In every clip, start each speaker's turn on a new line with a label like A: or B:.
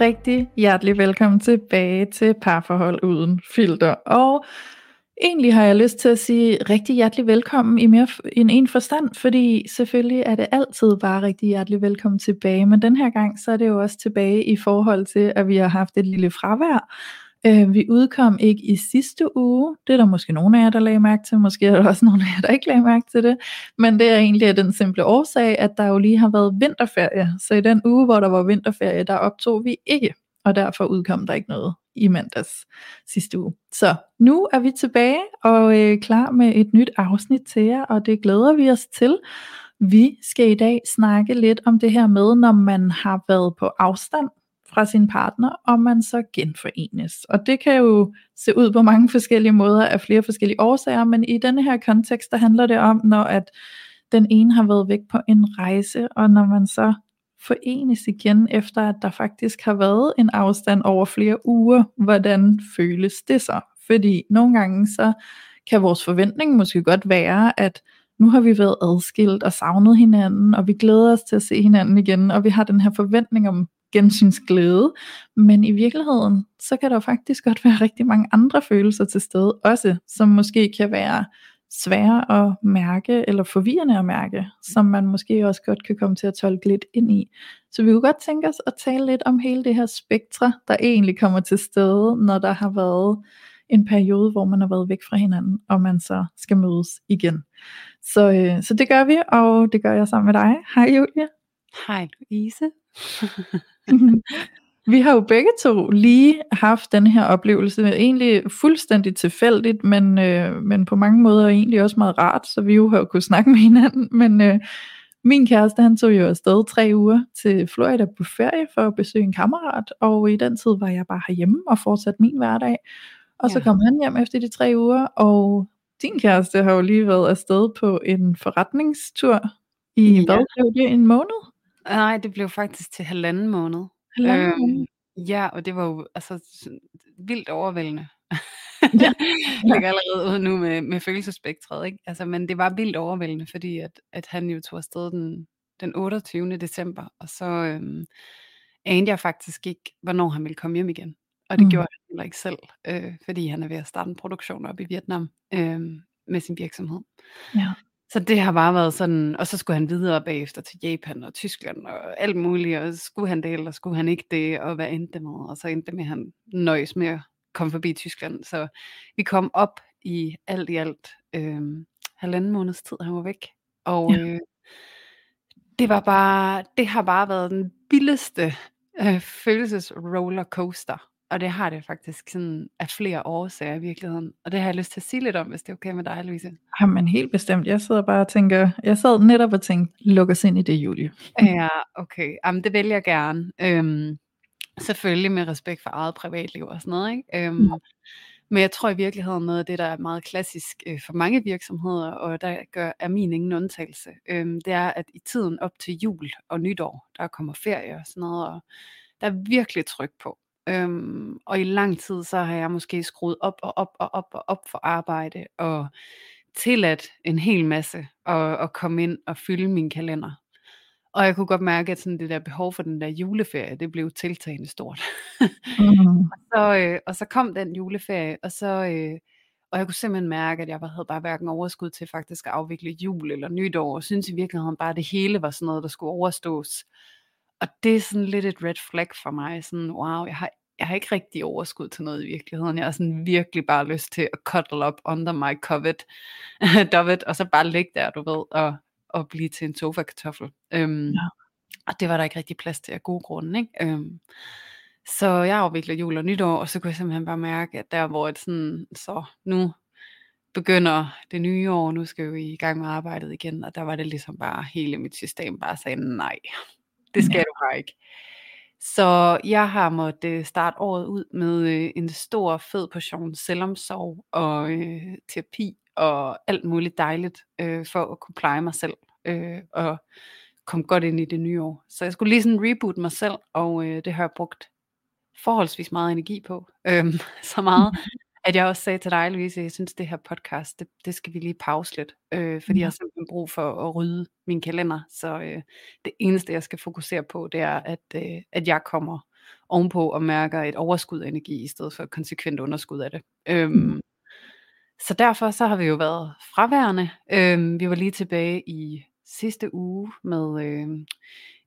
A: Rigtig hjertelig velkommen tilbage til Parforhold Uden Filter. Og egentlig har jeg lyst til at sige rigtig hjertelig velkommen i mere end en forstand, fordi selvfølgelig er det altid bare rigtig hjertelig velkommen tilbage, men den her gang så er det jo også tilbage i forhold til, at vi har haft et lille fravær. Øh, vi udkom ikke i sidste uge, det er der måske nogle af jer, der lagde mærke til, måske er der også nogle af jer, der ikke lagde mærke til det, men det er egentlig af den simple årsag, at der jo lige har været vinterferie, så i den uge, hvor der var vinterferie, der optog vi ikke, og derfor udkom der ikke noget i mandags sidste uge. Så nu er vi tilbage og øh, klar med et nyt afsnit til jer, og det glæder vi os til. Vi skal i dag snakke lidt om det her med, når man har været på afstand fra sin partner, og man så genforenes. Og det kan jo se ud på mange forskellige måder af flere forskellige årsager, men i denne her kontekst, der handler det om, når at den ene har været væk på en rejse, og når man så forenes igen, efter at der faktisk har været en afstand over flere uger, hvordan føles det så? Fordi nogle gange så kan vores forventning måske godt være, at nu har vi været adskilt og savnet hinanden, og vi glæder os til at se hinanden igen, og vi har den her forventning om gensynsglæde, men i virkeligheden, så kan der faktisk godt være rigtig mange andre følelser til stede også, som måske kan være svære at mærke, eller forvirrende at mærke, som man måske også godt kan komme til at tolke lidt ind i. Så vi kunne godt tænke os at tale lidt om hele det her spektre, der egentlig kommer til stede, når der har været en periode, hvor man har været væk fra hinanden, og man så skal mødes igen. Så, øh, så det gør vi, og det gør jeg sammen med dig. Hej Julia.
B: Hej Louise.
A: Vi har jo begge to lige haft den her oplevelse, egentlig fuldstændig tilfældigt, men, øh, men på mange måder egentlig også meget rart, så vi jo har kunnet snakke med hinanden. Men øh, min kæreste, han tog jo afsted tre uger til Florida på ferie for at besøge en kammerat, og i den tid var jeg bare herhjemme og fortsatte min hverdag. Og så
B: Ja.
A: kom han hjem efter de tre uger, og din kæreste har jo lige været afsted på en forretningstur i,
B: Ja.
A: hvad blev det, en måned?
B: Nej, det blev faktisk til halvanden måned.
A: Halvanden måned?
B: ja, og det var jo altså vildt overvældende.
A: Ja.
B: Jeg ligger allerede ude nu med, med følelsespektret, ikke? Altså, men det var vildt overvældende, fordi at, at han jo tog afsted den, den 28. december, og så øhm, anede jeg faktisk ikke, hvornår han ville komme hjem igen. Og det
A: Mm.
B: gjorde han heller ikke selv, øh, fordi han er ved at starte en produktion op i Vietnam øh, med sin virksomhed.
A: Ja.
B: Så det har bare været sådan, og så skulle han videre bagefter til Japan og Tyskland og alt muligt, og skulle han det, eller skulle han ikke det, og hvad endte det med, og så endte det med, at han nøjes med at komme forbi Tyskland. Så vi kom op i alt i alt øh, halvanden måneds tid, han var væk. Og
A: Ja.
B: øh, det var bare, det har bare været den vildeste øh, følelses rollercoaster. Og det har det faktisk sådan af flere årsager i virkeligheden. Og det har jeg lyst til at sige lidt om, hvis det er okay med dig, Louise.
A: Jamen helt bestemt. Jeg sidder bare og tænker, jeg sad netop og tænkte, luk os ind i det, Julie.
B: Ja, okay. Jamen, det vælger jeg gerne. Øhm, selvfølgelig med respekt for eget privatliv og sådan noget. Ikke? Øhm,
A: Ja.
B: Men jeg tror i virkeligheden noget af det, der er meget klassisk øh, for mange virksomheder, og der gør, er min ingen undtagelse, øhm, det er, at i tiden op til jul og nytår, der kommer ferie og sådan noget, og der er virkelig tryk på. Øhm, og i lang tid, så har jeg måske skruet op og op og op og op for arbejde, og tilladt en hel masse at, at komme ind og fylde min kalender. Og jeg kunne godt mærke, at sådan det der behov for den der juleferie, det blev tiltagende stort.
A: Mm.
B: så, øh, og så kom den juleferie, og så øh, og jeg kunne simpelthen mærke, at jeg havde bare hverken overskud til faktisk at afvikle jul eller nytår, og synes i virkeligheden bare, at det hele var sådan noget, der skulle overstås. Og det er sådan lidt et red flag for mig, sådan wow, jeg har, jeg har ikke rigtig overskud til noget i virkeligheden. Jeg har sådan virkelig bare lyst til at cuddle up under my covet, dovet, og så bare ligge der, du ved, og, og blive til en sofa-kartoffel. Øhm,
A: Ja.
B: Og det var der ikke rigtig plads til af gode grunde, ikke? Øhm, så jeg afvikler jul og nytår, og så kunne jeg simpelthen bare mærke, at der hvor et sådan, så nu, begynder det nye år, nu skal vi i gang med arbejdet igen, og der var det ligesom bare, hele mit system bare sagde, nej, det skal
A: Ja.
B: du bare ikke. Så jeg har måttet øh, starte året ud med øh, en stor fed portion selvomsorg og øh, terapi og alt muligt dejligt øh, for at kunne pleje mig selv øh, og komme godt ind i det nye år. Så jeg skulle lige sådan reboot mig selv, og øh, det har jeg brugt forholdsvis meget energi på. Øhm, så meget, at jeg også sagde til dig, Louise, jeg synes det her podcast, det, det skal vi lige pause lidt, øh, fordi
A: Ja.
B: jeg har simpelthen brug for at rydde min kalender, så øh, det eneste jeg skal fokusere på, det er, at, øh, at jeg kommer ovenpå og mærker et overskud af energi, i stedet for et konsekvent underskud af det. Øhm,
A: Mm.
B: så derfor så har vi jo været fraværende. Øhm, vi var lige tilbage i sidste uge med øh,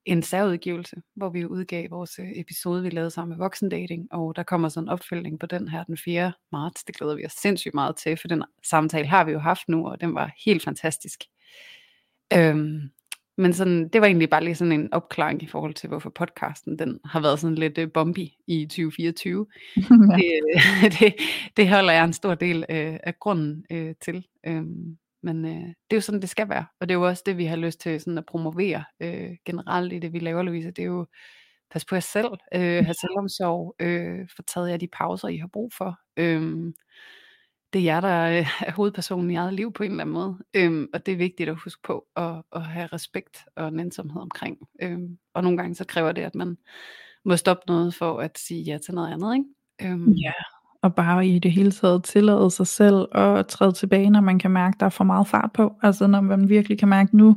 B: en særudgivelse, hvor vi udgav vores øh, episode, vi lavede sammen med voksendating, og der kommer så en opfølgning på den her den 4. marts. Det glæder vi os sindssygt meget til, for den samtale har vi jo haft nu, og den var helt fantastisk. Øhm, men sådan, det var egentlig bare lige sådan en opklaring i forhold til, hvorfor podcasten den har været sådan lidt øh, bumpy i 2024.
A: ja.
B: Det, det, det holder jeg en stor del øh, af grunden øh, til. Øhm, men øh, det er jo sådan, det skal være. Og det er jo også det, vi har lyst til sådan at promovere øh, generelt i det, vi laver, Louise. Det er jo, pas på jer selv, øh, have selvomsorg, øh, få taget jer de pauser, I har brug for. Øhm, det er jer, der øh, er hovedpersonen i eget liv på en eller anden måde. Øhm, og det er vigtigt at huske på at, at have respekt og nænsomhed omkring. Øhm, og nogle gange så kræver det, at man må stoppe noget for at sige ja til noget andet. Ikke? Øhm,
A: Ja, og bare i det hele taget tillade sig selv at træde tilbage, når man kan mærke, der er for meget fart på. Altså når man virkelig kan mærke, nu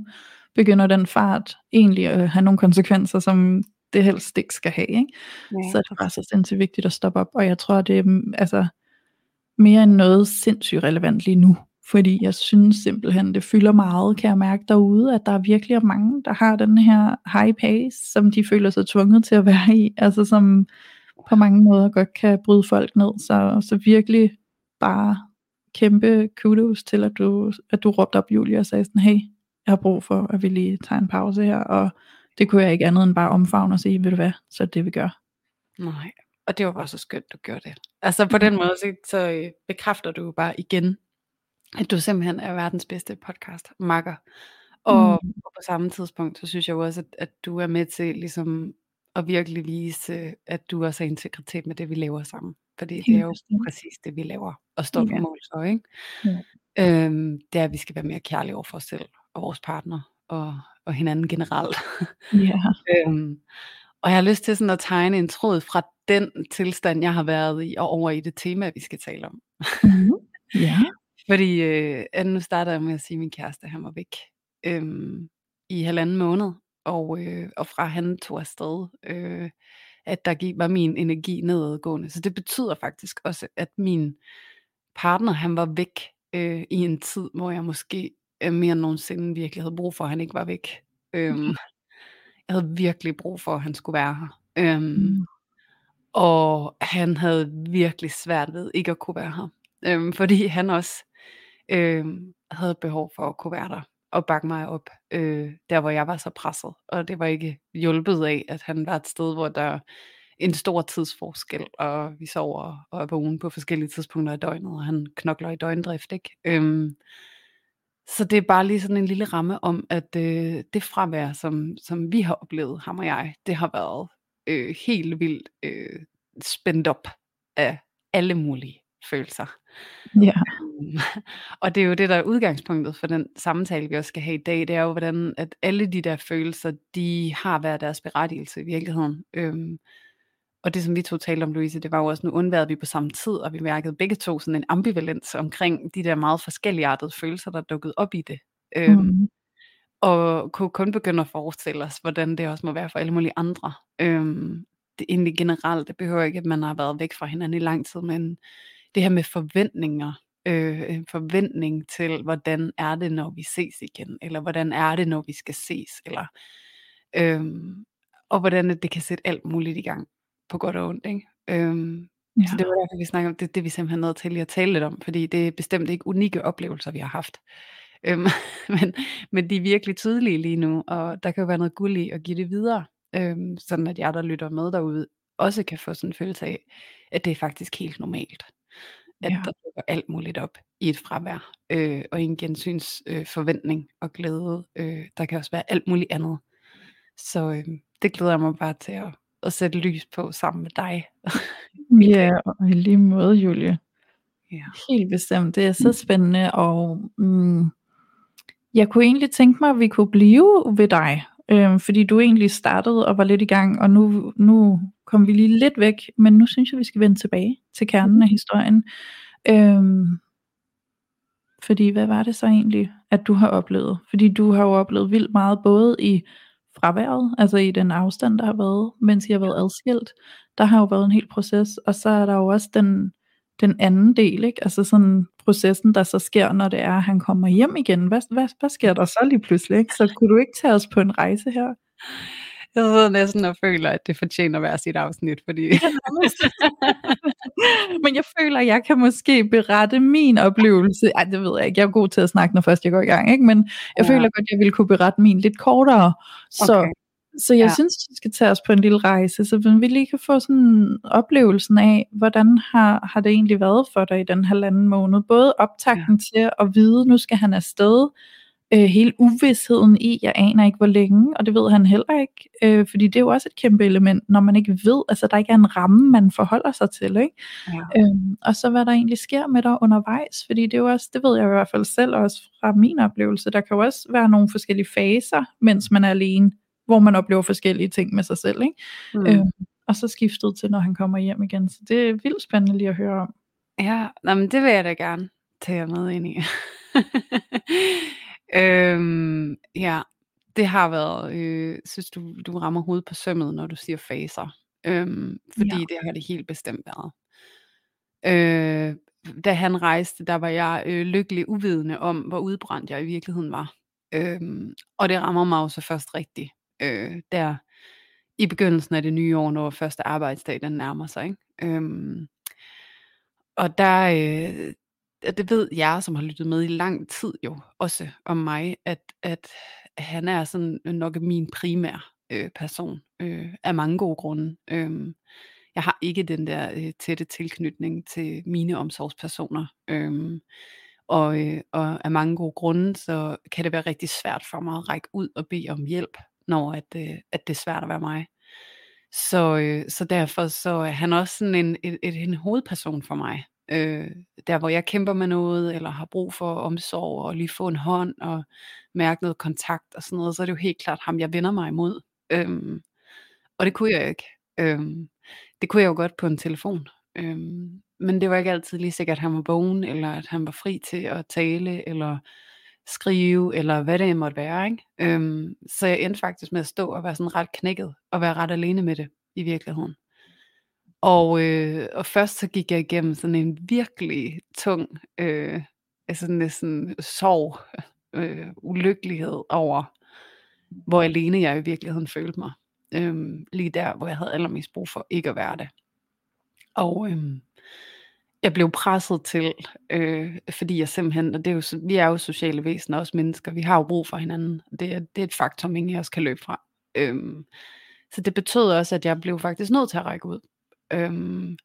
A: begynder den fart egentlig at have nogle konsekvenser, som det helst ikke skal have. Ikke?
B: ja,
A: Så er det bare så sindssygt vigtigt at stoppe op, og jeg tror, det er mm, altså, mere end noget sindssygt relevant lige nu. Fordi jeg synes simpelthen, det fylder meget, kan jeg mærke derude, at der er virkelig mange, der har den her high pace, som de føler sig tvunget til at være i, altså som på mange måder godt kan bryde folk ned. Så, så virkelig bare kæmpe kudos til, at du, at du råbte op, Julie, og sagde sådan, hey, jeg har brug for, at vi lige tager en pause her, og det kunne jeg ikke andet end bare omfavne og sige, ved du hvad, så er det vi gør.
B: Nej, og det var bare så skønt, du gjorde det. Altså på den måde, så, så øh, bekræfter du bare igen, at du simpelthen er verdens bedste podcast makker. Og,
A: Mm.
B: på samme tidspunkt, så synes jeg jo også, at, at du er med til ligesom at virkelig vise, at du også har integritet med det, vi laver sammen. Fordi det er jo præcis det, vi laver og står på
A: Ja.
B: mål for, ikke?
A: Ja.
B: Øhm, det er, at vi skal være mere kærlige over for os selv og vores partner og, og hinanden generelt.
A: Ja.
B: Øhm, og jeg har lyst til sådan at tegne en tråd fra den tilstand, jeg har været i, og over i det tema, vi skal tale om.
A: Mm. Ja.
B: Fordi øh, nu starter jeg med at sige, at min kæreste han var væk øhm, i halvanden måned, og, øh, og fra han tog afsted, øh, at der gik, var min energi nedadgående. Så det betyder faktisk også, at min partner han var væk øh, i en tid, hvor jeg måske øh, mere end nogensinde virkelig havde brug for, at han ikke var væk. Øhm, jeg havde virkelig brug for, at han skulle være her. Øhm,
A: Mm.
B: og han havde virkelig svært ved ikke at kunne være her. Øhm, fordi han også øhm, havde behov for at kunne være der at bakke mig op, øh, der hvor jeg var så presset. Og det var ikke hjulpet af, at han var et sted, hvor der er en stor tidsforskel, og vi sover og er vågen på forskellige tidspunkter af døgnet, og han knokler i døgndrift, ikke? Øhm, så det er bare lige sådan en lille ramme om, at øh, det fravær, som, som vi har oplevet, ham og jeg, det har været øh, helt vildt øh, spændt op af alle mulige følelser.
A: Ja.
B: Og det er jo det, der er udgangspunktet for den samtale, vi også skal have i dag, det er jo, hvordan at alle de der følelser, de har været deres berettigelse i virkeligheden. Øhm, og det, som vi to talte om, Louise, det var jo også, nu undværede vi på samme tid, og vi mærkede begge to sådan en ambivalens omkring de der meget forskelligartede følelser, der dukkede op i det. Øhm,
A: Mm.
B: og kunne kun begynde at forestille os, hvordan det også må være for alle mulige andre. Øhm, det egentlig generelt, det behøver ikke, at man har været væk fra hinanden i lang tid, men det her med forventninger, øh, en forventning til, hvordan er det, når vi ses igen, eller hvordan er det, når vi skal ses, eller øhm, og hvordan det kan sætte alt muligt i gang, på godt og ondt, ikke? Øhm,
A: Ja.
B: så det var derfor, vi snakker om, det, det er vi simpelthen nødt til lige at tale lidt om, fordi det er bestemt ikke unikke oplevelser, vi har haft. Øhm, men, men de er virkelig tydelige lige nu, og der kan jo være noget guld i at give det videre, øhm, sådan at jer, der lytter med derude, også kan få sådan en følelse af, at det er faktisk helt normalt, at
A: Ja.
B: der dukker alt muligt op i et fravær, øh, og i en gensyns øh, forventning og glæde. Øh, der kan også være alt muligt andet. Så øh, det glæder jeg mig bare til at, at sætte lys på sammen med dig.
A: ja, og i lige måde, Julie.
B: Ja.
A: Helt bestemt. Det er så spændende, og mm, jeg kunne egentlig tænke mig, at vi kunne blive ved dig, øh, fordi du egentlig startede og var lidt i gang, og nu, nu kom vi lige lidt væk, men nu synes jeg, vi skal vende tilbage til kernen af historien. Øh, fordi hvad var det så egentlig, at du har oplevet? Fordi du har jo oplevet vildt meget, både i fraværet, altså i den afstand, der har været, mens I har været adskilt. Der har jo været en hel proces, og så er der jo også den, den anden del, ikke? altså sådan processen, der så sker, når det er, at han kommer hjem igen. Hvad, hvad, hvad sker der så lige pludselig? Ikke? Så kunne du ikke tage os på en rejse her?
B: Jeg sidder næsten og føler, at det fortjener være sit afsnit, fordi...
A: Men jeg føler, at jeg kan måske berette min oplevelse. Ej, det ved jeg ikke. Jeg er god til at snakke, når først jeg går i gang. Ikke? Men jeg ja. føler godt, at jeg ville kunne berette min lidt kortere. Så, okay. så jeg ja. synes, vi skal tage os på en lille rejse, så vi lige kan få sådan oplevelsen af, hvordan har, har det egentlig været for dig i den halvanden måned. Både optakten ja. til at vide, nu skal han afsted, øh, hele uvidsheden i, jeg aner ikke hvor længe, og det ved han heller ikke, øh, fordi det er jo også et kæmpe element, når man ikke ved, altså der ikke er en ramme, man forholder sig til, ikke? Ja. Øhm, og så hvad der egentlig sker med dig undervejs, fordi det er jo også, det ved jeg i hvert fald selv også fra min oplevelse, der kan jo også være nogle forskellige faser, mens man er alene, hvor man oplever forskellige ting med sig selv, ikke? Mm. Øhm, og så skiftet til, når han kommer hjem igen, så det er vildt spændende lige at høre om.
B: Ja, men det vil jeg da gerne tage med ind i. Øhm, ja, det har været, øh, synes du, du rammer hovedet på sømmet, når du siger faser. Øhm, fordi ja. det har det helt bestemt været. Øh, da han rejste, der var jeg øh, lykkelig uvidende om, hvor udbrændt jeg i virkeligheden var. Øhm, og det rammer mig også først rigtigt, øh, der i begyndelsen af det nye år, når første arbejdsdag den nærmer sig. Ikke? Øhm, og der, øh, det ved jeg, som har lyttet med i lang tid jo, også om mig, at, at han er sådan nok min primær øh, person, øh, af mange gode grunde. Øh, jeg har ikke den der øh, tætte tilknytning til mine omsorgspersoner. Øh, og, øh, og af mange gode grunde, så kan det være rigtig svært for mig at række ud og bede om hjælp, når at, øh, at det er svært at være mig. Så, øh, så derfor så er han også sådan en, en, en hovedperson for mig øh, der hvor jeg kæmper med noget, eller har brug for omsorg, og lige få en hånd, og mærke noget kontakt, og sådan noget, så er det jo helt klart ham, jeg vender mig imod. Øhm, og det kunne jeg ikke. Øhm, det kunne jeg jo godt på en telefon. Øhm, men det var ikke altid lige sikkert, at han var vågen, eller at han var fri til at tale, eller skrive, eller hvad det måtte være. Ikke? Øhm, så jeg endte faktisk med at stå og være sådan ret knækket, og være ret alene med det i virkeligheden. Og, øh, og først så gik jeg igennem sådan en virkelig tung, øh, altså næsten sorg, øh, ulykkelighed over, hvor alene jeg i virkeligheden følte mig. Øh, lige der, hvor jeg havde allermest brug for ikke at være det. Og øh, jeg blev presset til, øh, fordi jeg simpelthen, og det er jo, vi er jo sociale væsener, også mennesker, vi har jo brug for hinanden. Det er, det er et faktum, ingen af os kan løbe fra. Øh, så det betød også, at jeg blev faktisk nødt til at række ud øhm,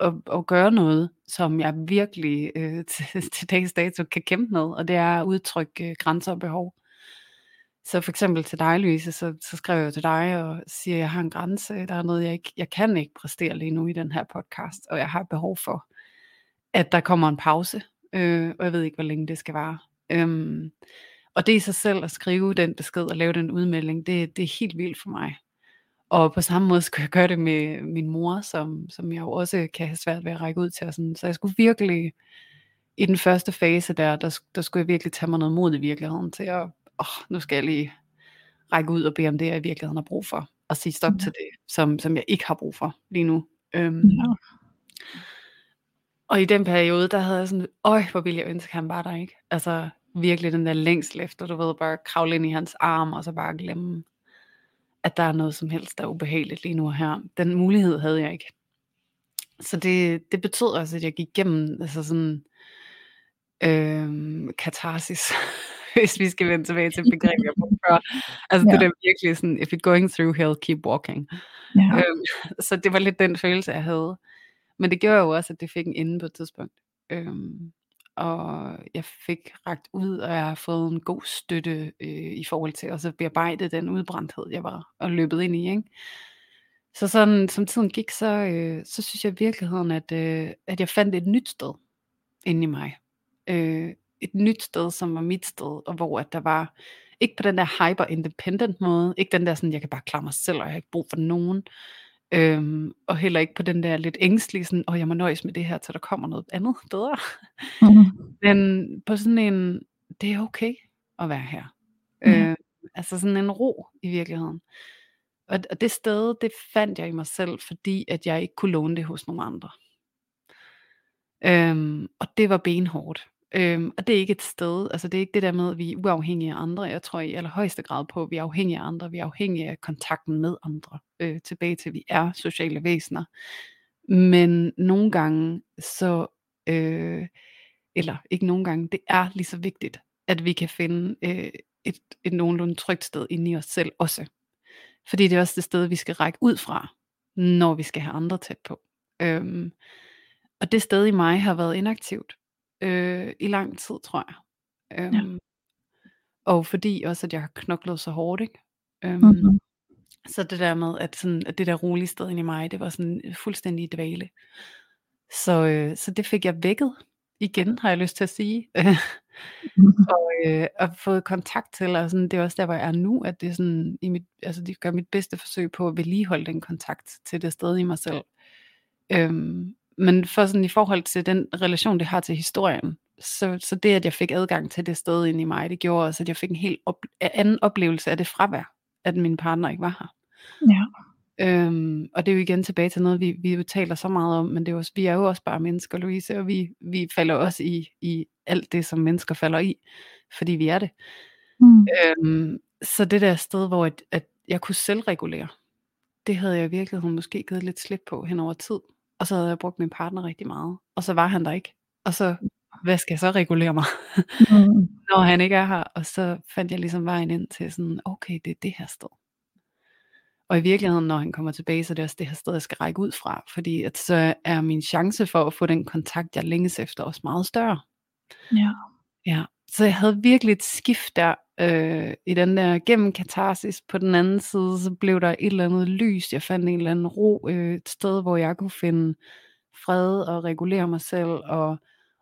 B: og, og gøre noget, som jeg virkelig øh, til, til dags dato kan kæmpe med, og det er at udtrykke øh, grænser og behov. Så for eksempel til dig, Louise, så, så skriver jeg til dig og siger, at jeg har en grænse, der er noget, jeg ikke, jeg kan ikke præstere lige nu i den her podcast, og jeg har behov for, at der kommer en pause, øh, og jeg ved ikke, hvor længe det skal vare. Øhm, og det i sig selv at skrive den besked og lave den udmelding, det, det er helt vildt for mig. Og på samme måde skulle jeg gøre det med min mor, som, som jeg jo også kan have svært ved at række ud til. Og sådan. Så jeg skulle virkelig, i den første fase der, der, der skulle jeg virkelig tage mig noget mod i virkeligheden til at, åh, nu skal jeg lige række ud og bede om det, jeg i virkeligheden har brug for. Og sige stop mm. til det, som, som jeg ikke har brug for lige nu. Øhm, ja. Og i den periode, der havde jeg sådan, øj, hvor ville jeg ønske, han var der, ikke? Altså virkelig den der længsel efter, du ved, bare kravle ind i hans arm, og så bare glemme at der er noget som helst, der er ubehageligt lige nu og her. Den mulighed havde jeg ikke. Så det, det betød også, at jeg gik igennem altså sådan, øh, katarsis, hvis vi skal vende tilbage til begrebet, jeg brugte før. Altså ja. det der virkelig sådan, if you're going through hell, keep walking. Ja. Øhm, så det var lidt den følelse, jeg havde. Men det gjorde jo også, at det fik en ende på et tidspunkt. Øhm, og jeg fik ragt ud, og jeg har fået en god støtte øh, i forhold til at så bearbejde den udbrændthed, jeg var og løbet ind i. Ikke? Så sådan, som tiden gik, så, øh, så synes jeg i virkeligheden, at, øh, at jeg fandt et nyt sted inde i mig. Øh, et nyt sted, som var mit sted, og hvor at der var, ikke på den der hyper-independent måde, ikke den der sådan, jeg kan bare klare mig selv, og jeg har ikke brug for nogen, øhm, og heller ikke på den der lidt ængstlige, sådan, åh, jeg må nøjes med det her, til der kommer noget andet bedre. Mm. Men på sådan en, det er okay at være her. Mm. Øh, altså sådan en ro i virkeligheden. Og, og det sted, det fandt jeg i mig selv, fordi at jeg ikke kunne låne det hos nogen andre. Øhm, og det var benhårdt. Øhm, og det er ikke et sted, altså det er ikke det der med, at vi er uafhængige af andre. Jeg tror i allerhøjeste grad på, at vi er afhængige af andre. Vi er afhængige af kontakten med andre. Øh, tilbage til, at vi er sociale væsener. Men nogle gange, så, øh, eller ikke nogle gange, det er lige så vigtigt, at vi kan finde øh, et, et nogenlunde trygt sted inde i os selv også. Fordi det er også det sted, vi skal række ud fra, når vi skal have andre tæt på. Øhm, og det sted i mig har været inaktivt øh, i lang tid, tror jeg. Øhm, ja. Og fordi også, at jeg har knoklet så hårdt, ikke? Øhm, mm-hmm. Så det der med, at, sådan, at det der rolige sted inde i mig, det var sådan fuldstændig dvale. Så, øh, så det fik jeg vækket igen, har jeg lyst til at sige. mm-hmm. og, øh, og fået kontakt til, og sådan, det er også der, hvor jeg er nu, at det, er sådan, i mit, altså, det gør mit bedste forsøg på at vedligeholde den kontakt til det sted i mig selv. Øhm, men for sådan i forhold til den relation, det har til historien, så, så det, at jeg fik adgang til det sted ind i mig, det gjorde også, at jeg fik en helt op, anden oplevelse af det fravær, at min partner ikke var her.
A: Ja.
B: Øhm, og det er jo igen tilbage til noget, vi, vi taler så meget om, men det er også, vi er jo også bare mennesker, Louise, og vi, vi falder også i, i alt det, som mennesker falder i, fordi vi er det. Mm. Øhm, så det der sted, hvor at, at jeg kunne selv regulere, det havde jeg i virkeligheden måske givet lidt slip på hen over tid. Og så havde jeg brugt min partner rigtig meget. Og så var han der ikke. Og så, hvad skal jeg så regulere mig? Mm. Når han ikke er her. Og så fandt jeg ligesom vejen ind til sådan, okay, det er det her sted. Og i virkeligheden, når han kommer tilbage, så er det også det her sted, jeg skal række ud fra. Fordi at så er min chance for at få den kontakt, jeg længes efter, også meget større.
A: Ja.
B: Ja, så jeg havde virkelig et skift der, øh, i den der gennem katarsis. På den anden side, så blev der et eller andet lys. Jeg fandt en eller anden ro, øh, et sted, hvor jeg kunne finde fred og regulere mig selv. Og,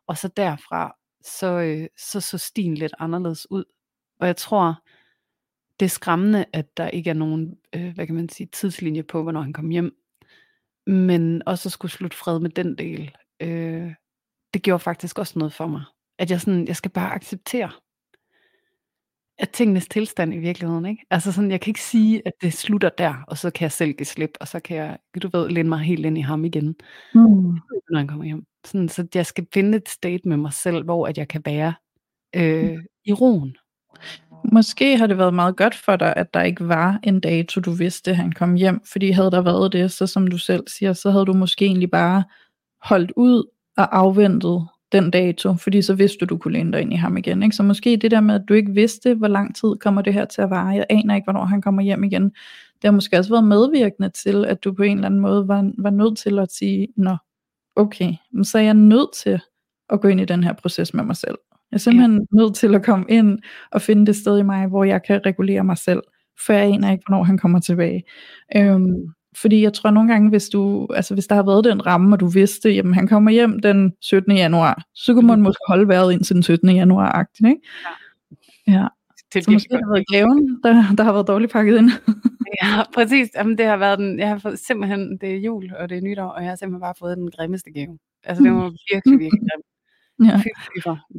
B: og så derfra, så, øh, så så stien lidt anderledes ud. Og jeg tror, det er skræmmende, at der ikke er nogen, øh, hvad kan man sige, tidslinje på, hvornår han kom hjem. Men også at skulle slutte fred med den del, øh, det gjorde faktisk også noget for mig. At jeg sådan, jeg skal bare acceptere, at tingenes tilstand i virkeligheden, ikke? Altså sådan, jeg kan ikke sige, at det slutter der, og så kan jeg selv give slip, og så kan jeg, du ved, linde mig helt ind i ham igen, mm. når han kommer hjem. Sådan, så jeg skal finde et state med mig selv, hvor at jeg kan være øh, i roen.
A: Måske har det været meget godt for dig, at der ikke var en dato, du vidste, at han kom hjem, fordi havde der været det, så som du selv siger, så havde du måske egentlig bare holdt ud og afventet den dato, fordi så vidste du, du kunne læne dig ind i ham igen. Ikke? Så måske det der med, at du ikke vidste, hvor lang tid kommer det her til at vare. Jeg aner ikke, hvornår han kommer hjem igen. Det har måske også været medvirkende til, at du på en eller anden måde var, var nødt til at sige, nå, okay, så er jeg nødt til at gå ind i den her proces med mig selv. Jeg er simpelthen ja. nødt til at komme ind og finde det sted i mig, hvor jeg kan regulere mig selv, for jeg aner ikke, hvornår han kommer tilbage. Øhm, fordi jeg tror nogle gange, hvis du, altså hvis der har været den ramme, og du vidste, jamen han kommer hjem den 17. januar, så kunne man måske holde vejret ind til den 17. januar, ikke? Ja. ja. Det så måske har det været gaven, der, der har været dårligt pakket ind.
B: ja, præcis. Jamen, det har været den, jeg har fået simpelthen, det er jul, og det er nytår, og jeg har simpelthen bare fået den grimmeste gave. Altså, det var virkelig, virkelig grimt. Ja.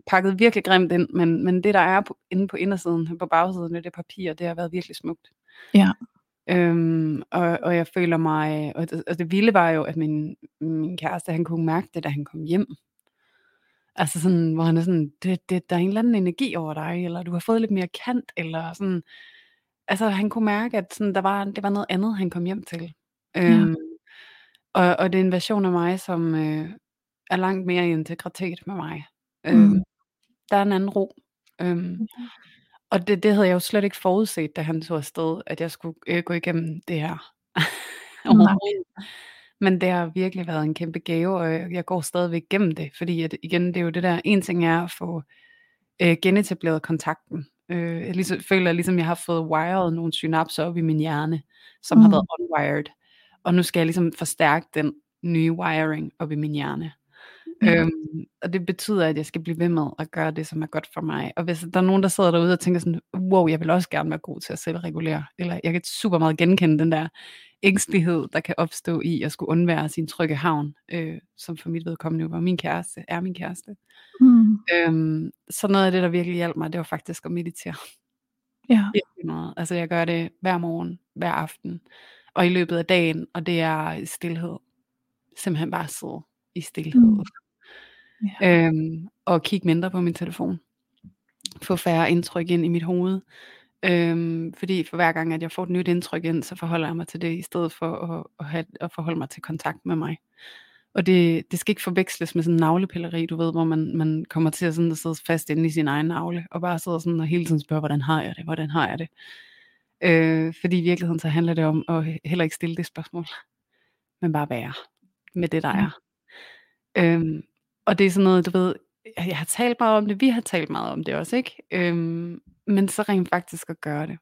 B: Pakket virkelig grimt ind, men, men det der er på, inde på indersiden, på bagsiden af det papir, det har været virkelig smukt.
A: Ja.
B: Øhm, og, og jeg føler mig, og det, og det vilde var jo, at min, min kæreste, han kunne mærke det, da han kom hjem. Altså sådan, hvor han er sådan, det, det, der er en eller anden energi over dig, eller du har fået lidt mere kant, eller sådan. Altså han kunne mærke, at sådan, der var, det var noget andet, han kom hjem til. Øhm, ja. og, og det er en version af mig, som øh, er langt mere i integritet med mig. Øhm, mm. Der er en anden ro. Øhm, ja. Og det, det havde jeg jo slet ikke forudset, da han tog afsted, at jeg skulle øh, gå igennem det her. Men det har virkelig været en kæmpe gave, og jeg går stadigvæk gennem det, fordi at, igen, det er jo det der, en ting er at få øh, genetableret kontakten. Øh, jeg ligesom, føler, ligesom jeg har fået wired nogle synapser op i min hjerne, som mm. har været unwired, og nu skal jeg ligesom forstærke den nye wiring op i min hjerne. Mm. Øhm, og det betyder, at jeg skal blive ved med at gøre det, som er godt for mig. Og hvis der er nogen, der sidder derude og tænker sådan, wow, jeg vil også gerne være god til at selvregulere, eller jeg kan super meget genkende den der ængstelighed, der kan opstå i at skulle undvære sin trygge havn, øh, som for mit vedkommende var min kæreste, er min kæreste. Mm. Øhm, så noget af det, der virkelig hjalp mig, det var faktisk at meditere.
A: Ja.
B: Virkelig meget. Altså jeg gør det hver morgen, hver aften, og i løbet af dagen, og det er stillhed. Simpelthen bare sidde i stillhed. Mm. Ja. Øhm, og kigge mindre på min telefon. Få færre indtryk ind i mit hoved. Øhm, fordi for hver gang, at jeg får et nyt indtryk ind, så forholder jeg mig til det, i stedet for at, at, have, at forholde mig til kontakt med mig. Og det, det skal ikke forveksles med sådan en navlepilleri, du ved, hvor man, man kommer til at, sådan, at sidde fast inde i sin egen navle, og bare sidder sådan og hele tiden spørger, hvordan har jeg det, hvordan har jeg det. Øh, fordi i virkeligheden så handler det om at heller ikke stille det spørgsmål, men bare være med det, der er. Øhm, og det er sådan noget, du ved, jeg har talt meget om det, vi har talt meget om det også, ikke? Øhm, men så rent faktisk at gøre det,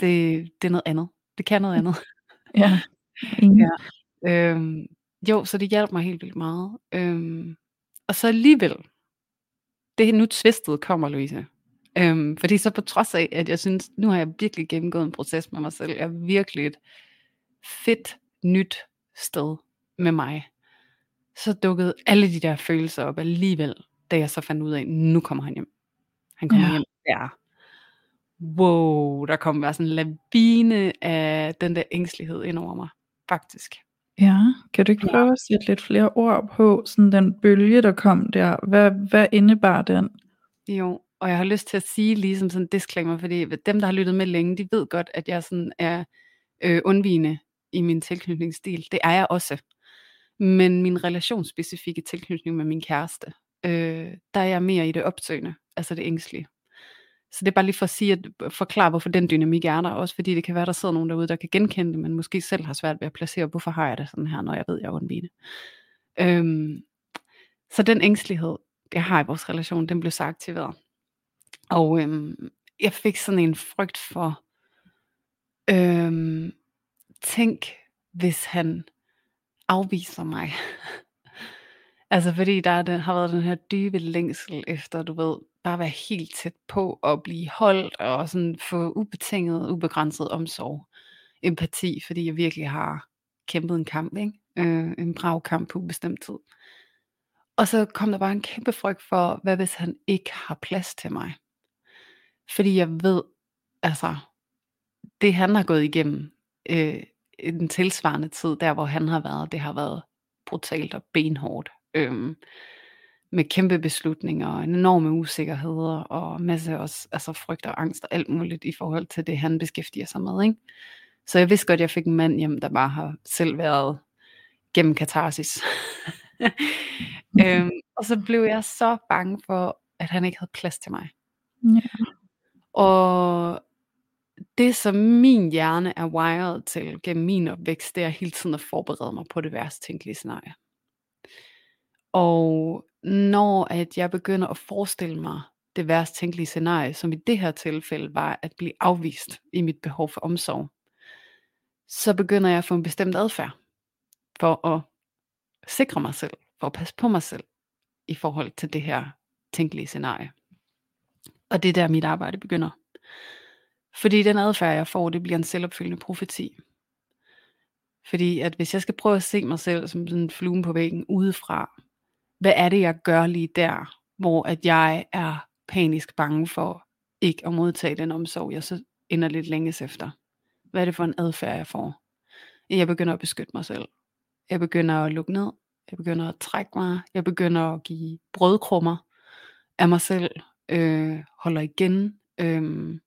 B: det, det er noget andet. Det kan noget andet.
A: Ja.
B: ja. Øhm, jo, så det hjalp mig helt vildt meget. Øhm, og så alligevel, det nu tvistet kommer, Louise. Øhm, fordi så på trods af, at jeg synes, nu har jeg virkelig gennemgået en proces med mig selv, jeg er virkelig et fedt, nyt sted med mig, så dukkede alle de der følelser op alligevel, da jeg så fandt ud af, nu kommer han hjem. Han kommer ja. hjem der. Wow, der kom bare sådan en lavine af den der ængstelighed ind over mig, faktisk.
A: Ja, kan du ikke prøve ja. at sætte lidt flere ord på sådan den bølge, der kom der? Hvad, hvad indebar den?
B: Jo, og jeg har lyst til at sige ligesom sådan en disclaimer, fordi dem, der har lyttet med længe, de ved godt, at jeg sådan er øh, undvigende i min tilknytningsstil. Det er jeg også. Men min relationsspecifikke tilknytning med min kæreste, øh, der er jeg mere i det opsøgende, altså det ængstlige. Så det er bare lige for at sige, at øh, forklare, hvorfor den dynamik er der, også fordi det kan være, der sidder nogen derude, der kan genkende det, men måske selv har svært ved at placere, hvorfor har jeg det sådan her, når jeg ved, jeg er undvigende. Øhm, så den ængstelighed, jeg har i vores relation, den blev så aktiveret. Og øhm, jeg fik sådan en frygt for, øhm, tænk, hvis han afviser mig. altså fordi der den, har været den her dybe længsel efter, du ved, bare være helt tæt på og blive holdt og sådan få ubetinget, ubegrænset omsorg, empati, fordi jeg virkelig har kæmpet en kamp, ikke? Øh, en brav kamp på ubestemt tid. Og så kom der bare en kæmpe frygt for, hvad hvis han ikke har plads til mig? Fordi jeg ved, altså, det han har gået igennem, øh, en tilsvarende tid, der hvor han har været, det har været brutalt og benhårdt. Øhm, med kæmpe beslutninger og enorme usikkerheder og masse også, altså frygt og angst og alt muligt i forhold til det, han beskæftiger sig med. Ikke? Så jeg vidste godt, at jeg fik en mand hjem, der bare har selv været gennem katarsis. øhm, og så blev jeg så bange for, at han ikke havde plads til mig.
A: Ja.
B: Og det, som min hjerne er wired til gennem min opvækst, det er hele tiden at forberede mig på det værste tænkelige scenarie. Og når at jeg begynder at forestille mig det værst tænkelige scenarie, som i det her tilfælde var at blive afvist i mit behov for omsorg, så begynder jeg at få en bestemt adfærd for at sikre mig selv, for at passe på mig selv i forhold til det her tænkelige scenarie. Og det er der mit arbejde begynder. Fordi den adfærd, jeg får, det bliver en selvopfyldende profeti. Fordi at hvis jeg skal prøve at se mig selv som sådan en flue på væggen udefra, hvad er det, jeg gør lige der, hvor at jeg er panisk bange for ikke at modtage den omsorg, jeg så ender lidt længes efter. Hvad er det for en adfærd, jeg får? Jeg begynder at beskytte mig selv. Jeg begynder at lukke ned. Jeg begynder at trække mig. Jeg begynder at give brødkrummer af mig selv. Øh, holder igen. Øh,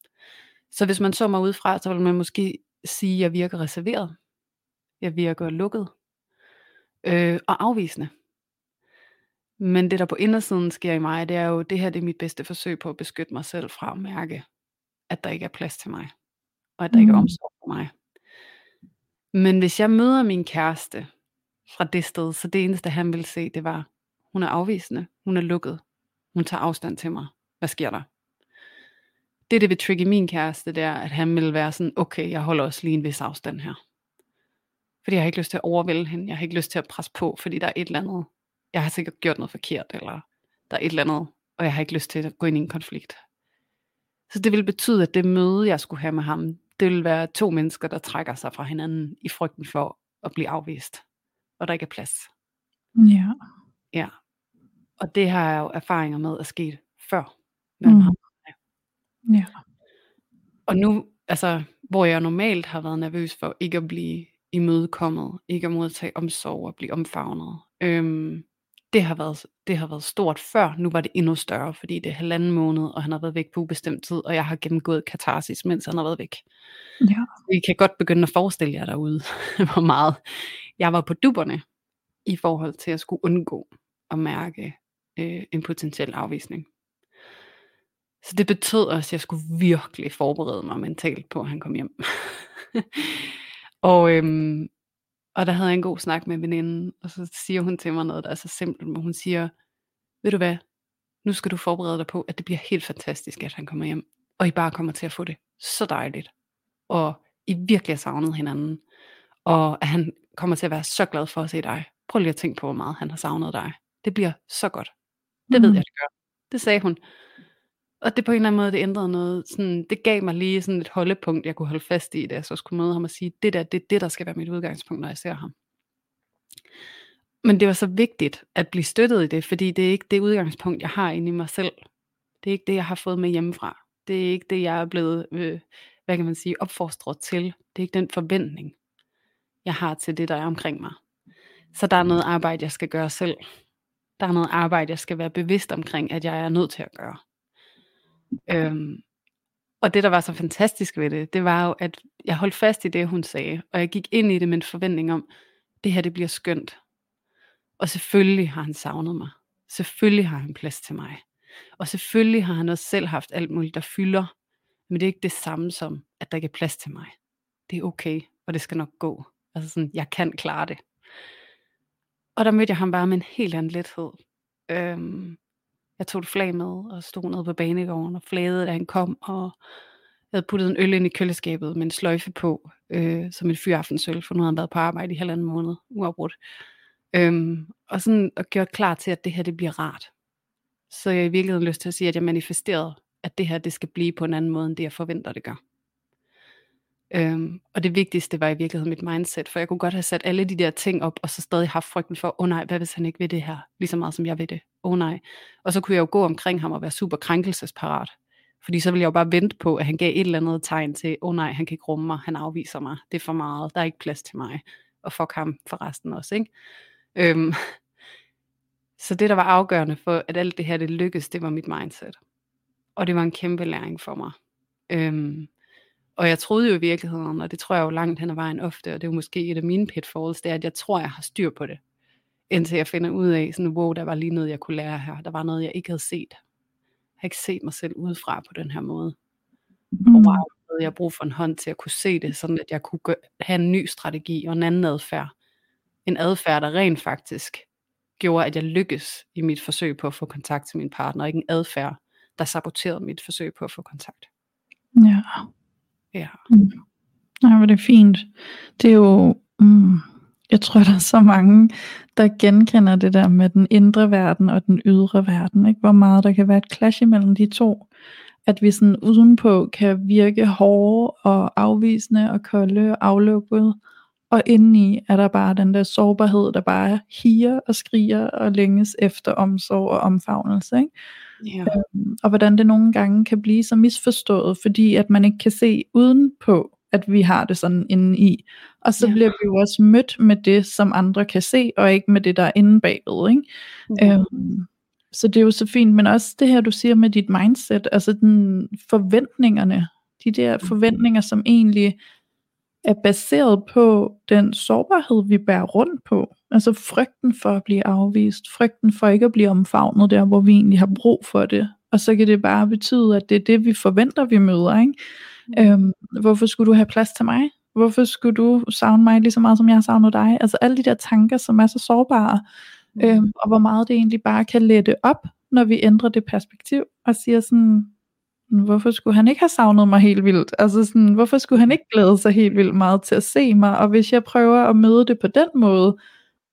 B: så hvis man så mig udefra, så vil man måske sige, at jeg virker reserveret. Jeg virker lukket. Øh, og afvisende. Men det der på indersiden sker i mig, det er jo, det her det er mit bedste forsøg på at beskytte mig selv fra at mærke, at der ikke er plads til mig. Og at der mm. ikke er mm. omsorg for mig. Men hvis jeg møder min kæreste fra det sted. Så det eneste, han ville se, det var, hun er afvisende, hun er lukket, hun tager afstand til mig. Hvad sker der? Det, det vil trigge min kæreste, det er, at han vil være sådan, okay, jeg holder også lige en vis afstand her. Fordi jeg har ikke lyst til at overvælde hende, jeg har ikke lyst til at presse på, fordi der er et eller andet, jeg har sikkert gjort noget forkert, eller der er et eller andet, og jeg har ikke lyst til at gå ind i en konflikt. Så det vil betyde, at det møde, jeg skulle have med ham, det vil være to mennesker, der trækker sig fra hinanden i frygten for at blive afvist, og der ikke er plads.
A: Ja.
B: Ja. Og det har jeg jo erfaringer med at ske før mellem
A: Mm.
B: ham.
A: Ja.
B: Og nu, altså, hvor jeg normalt har været nervøs for ikke at blive imødekommet, ikke at modtage omsorg og blive omfavnet, øhm, det, har været, det har været stort før. Nu var det endnu større, fordi det er halvanden måned, og han har været væk på ubestemt tid, og jeg har gennemgået katarsis, mens han har været væk.
A: Ja.
B: I kan godt begynde at forestille jer derude, hvor meget jeg var på duberne i forhold til at skulle undgå at mærke øh, en potentiel afvisning. Så det betød også, at jeg skulle virkelig forberede mig mentalt på, at han kom hjem. og, øhm, og der havde jeg en god snak med veninden, og så siger hun til mig noget, der er så simpelt, men hun siger, ved du hvad, nu skal du forberede dig på, at det bliver helt fantastisk, at han kommer hjem, og I bare kommer til at få det så dejligt, og I virkelig har savnet hinanden, og at han kommer til at være så glad for at se dig. Prøv lige at tænke på, hvor meget han har savnet dig. Det bliver så godt. Det ved
A: Mm.
B: jeg, det gør. Det sagde hun. Og det på en eller anden måde, det ændrede noget. Sådan, det gav mig lige sådan et holdepunkt, jeg kunne holde fast i, da jeg så skulle møde ham og sige, det der, det er det, der skal være mit udgangspunkt, når jeg ser ham. Men det var så vigtigt at blive støttet i det, fordi det er ikke det udgangspunkt, jeg har inde i mig selv. Det er ikke det, jeg har fået med hjemmefra. Det er ikke det, jeg er blevet, øh, hvad kan man sige, opfostret til. Det er ikke den forventning, jeg har til det, der er omkring mig. Så der er noget arbejde, jeg skal gøre selv. Der er noget arbejde, jeg skal være bevidst omkring, at jeg er nødt til at gøre. Øhm, og det, der var så fantastisk ved det, det var jo, at jeg holdt fast i det, hun sagde, og jeg gik ind i det med en forventning om, det her, det bliver skønt. Og selvfølgelig har han savnet mig. Selvfølgelig har han plads til mig. Og selvfølgelig har han også selv haft alt muligt, der fylder. Men det er ikke det samme som, at der ikke er plads til mig. Det er okay, og det skal nok gå. Altså sådan, jeg kan klare det. Og der mødte jeg ham bare med en helt anden lethed. Øhm, jeg tog et flag med og stod nede på banegården og flagede, da han kom. Og jeg havde puttet en øl ind i køleskabet med en sløjfe på, øh, som en fyraftensøl, for nu havde han været på arbejde i halvanden måned, uafbrudt. Øhm, og sådan og gjort klar til, at det her det bliver rart. Så jeg i virkeligheden lyst til at sige, at jeg manifesterede, at det her det skal blive på en anden måde, end det jeg forventer, det gør. Øhm, og det vigtigste var i virkeligheden mit mindset, for jeg kunne godt have sat alle de der ting op, og så stadig haft frygten for, åh oh nej, hvad hvis han ikke vil det her, lige så meget som jeg vil det, åh oh nej. Og så kunne jeg jo gå omkring ham og være super krænkelsesparat, fordi så ville jeg jo bare vente på, at han gav et eller andet tegn til, åh oh nej, han kan ikke rumme mig, han afviser mig, det er for meget, der er ikke plads til mig, og fuck ham for resten også, ikke? Øhm, så det, der var afgørende for, at alt det her det lykkedes, det var mit mindset. Og det var en kæmpe læring for mig. Øhm, og jeg troede jo i virkeligheden, og det tror jeg jo langt hen ad vejen ofte, og det er jo måske et af mine pitfalls, det er, at jeg tror, jeg har styr på det. Indtil jeg finder ud af, sådan, wow, der var lige noget, jeg kunne lære her. Der var noget, jeg ikke havde set. Jeg har ikke set mig selv udefra på den her måde.
A: Mm.
B: Og wow, jeg har brug for en hånd til at kunne se det, sådan at jeg kunne have en ny strategi og en anden adfærd. En adfærd, der rent faktisk gjorde, at jeg lykkes i mit forsøg på at få kontakt til min partner, og ikke en adfærd, der saboterede mit forsøg på at få kontakt.
A: Ja.
B: Ja. Mm.
A: Nej, hvor det er fint. Det er jo, mm, jeg tror, der er så mange, der genkender det der med den indre verden og den ydre verden. Ikke? Hvor meget der kan være et clash imellem de to. At vi sådan udenpå kan virke hårde og afvisende og kolde og aflukket. Og indeni er der bare den der sårbarhed, der bare higer og skriger og længes efter omsorg og omfavnelse. Ikke?
B: Ja.
A: Øhm, og hvordan det nogle gange kan blive så misforstået, fordi at man ikke kan se udenpå, at vi har det sådan inde i. Og så
B: Ja.
A: bliver vi jo også mødt med det, som andre kan se, og ikke med det, der er inde bagved. Ikke?
B: Ja.
A: Øhm, så det er jo så fint, men også det her, du siger med dit mindset, altså den forventningerne, de der forventninger, som egentlig er baseret på den sårbarhed, vi bærer rundt på. Altså frygten for at blive afvist, frygten for ikke at blive omfavnet der, hvor vi egentlig har brug for det. Og så kan det bare betyde, at det er det, vi forventer, vi møder. Ikke? Øhm, hvorfor skulle du have plads til mig? hvorfor skulle du savne mig lige så meget, som jeg har savnet dig? Altså alle de der tanker, som er så sårbare, mm. øhm, og hvor meget det egentlig bare kan lette op, når vi ændrer det perspektiv, og siger sådan, hvorfor skulle han ikke have savnet mig helt vildt? Altså sådan, hvorfor skulle han ikke glæde sig helt vildt meget til at se mig? Og hvis jeg prøver at møde det på den måde,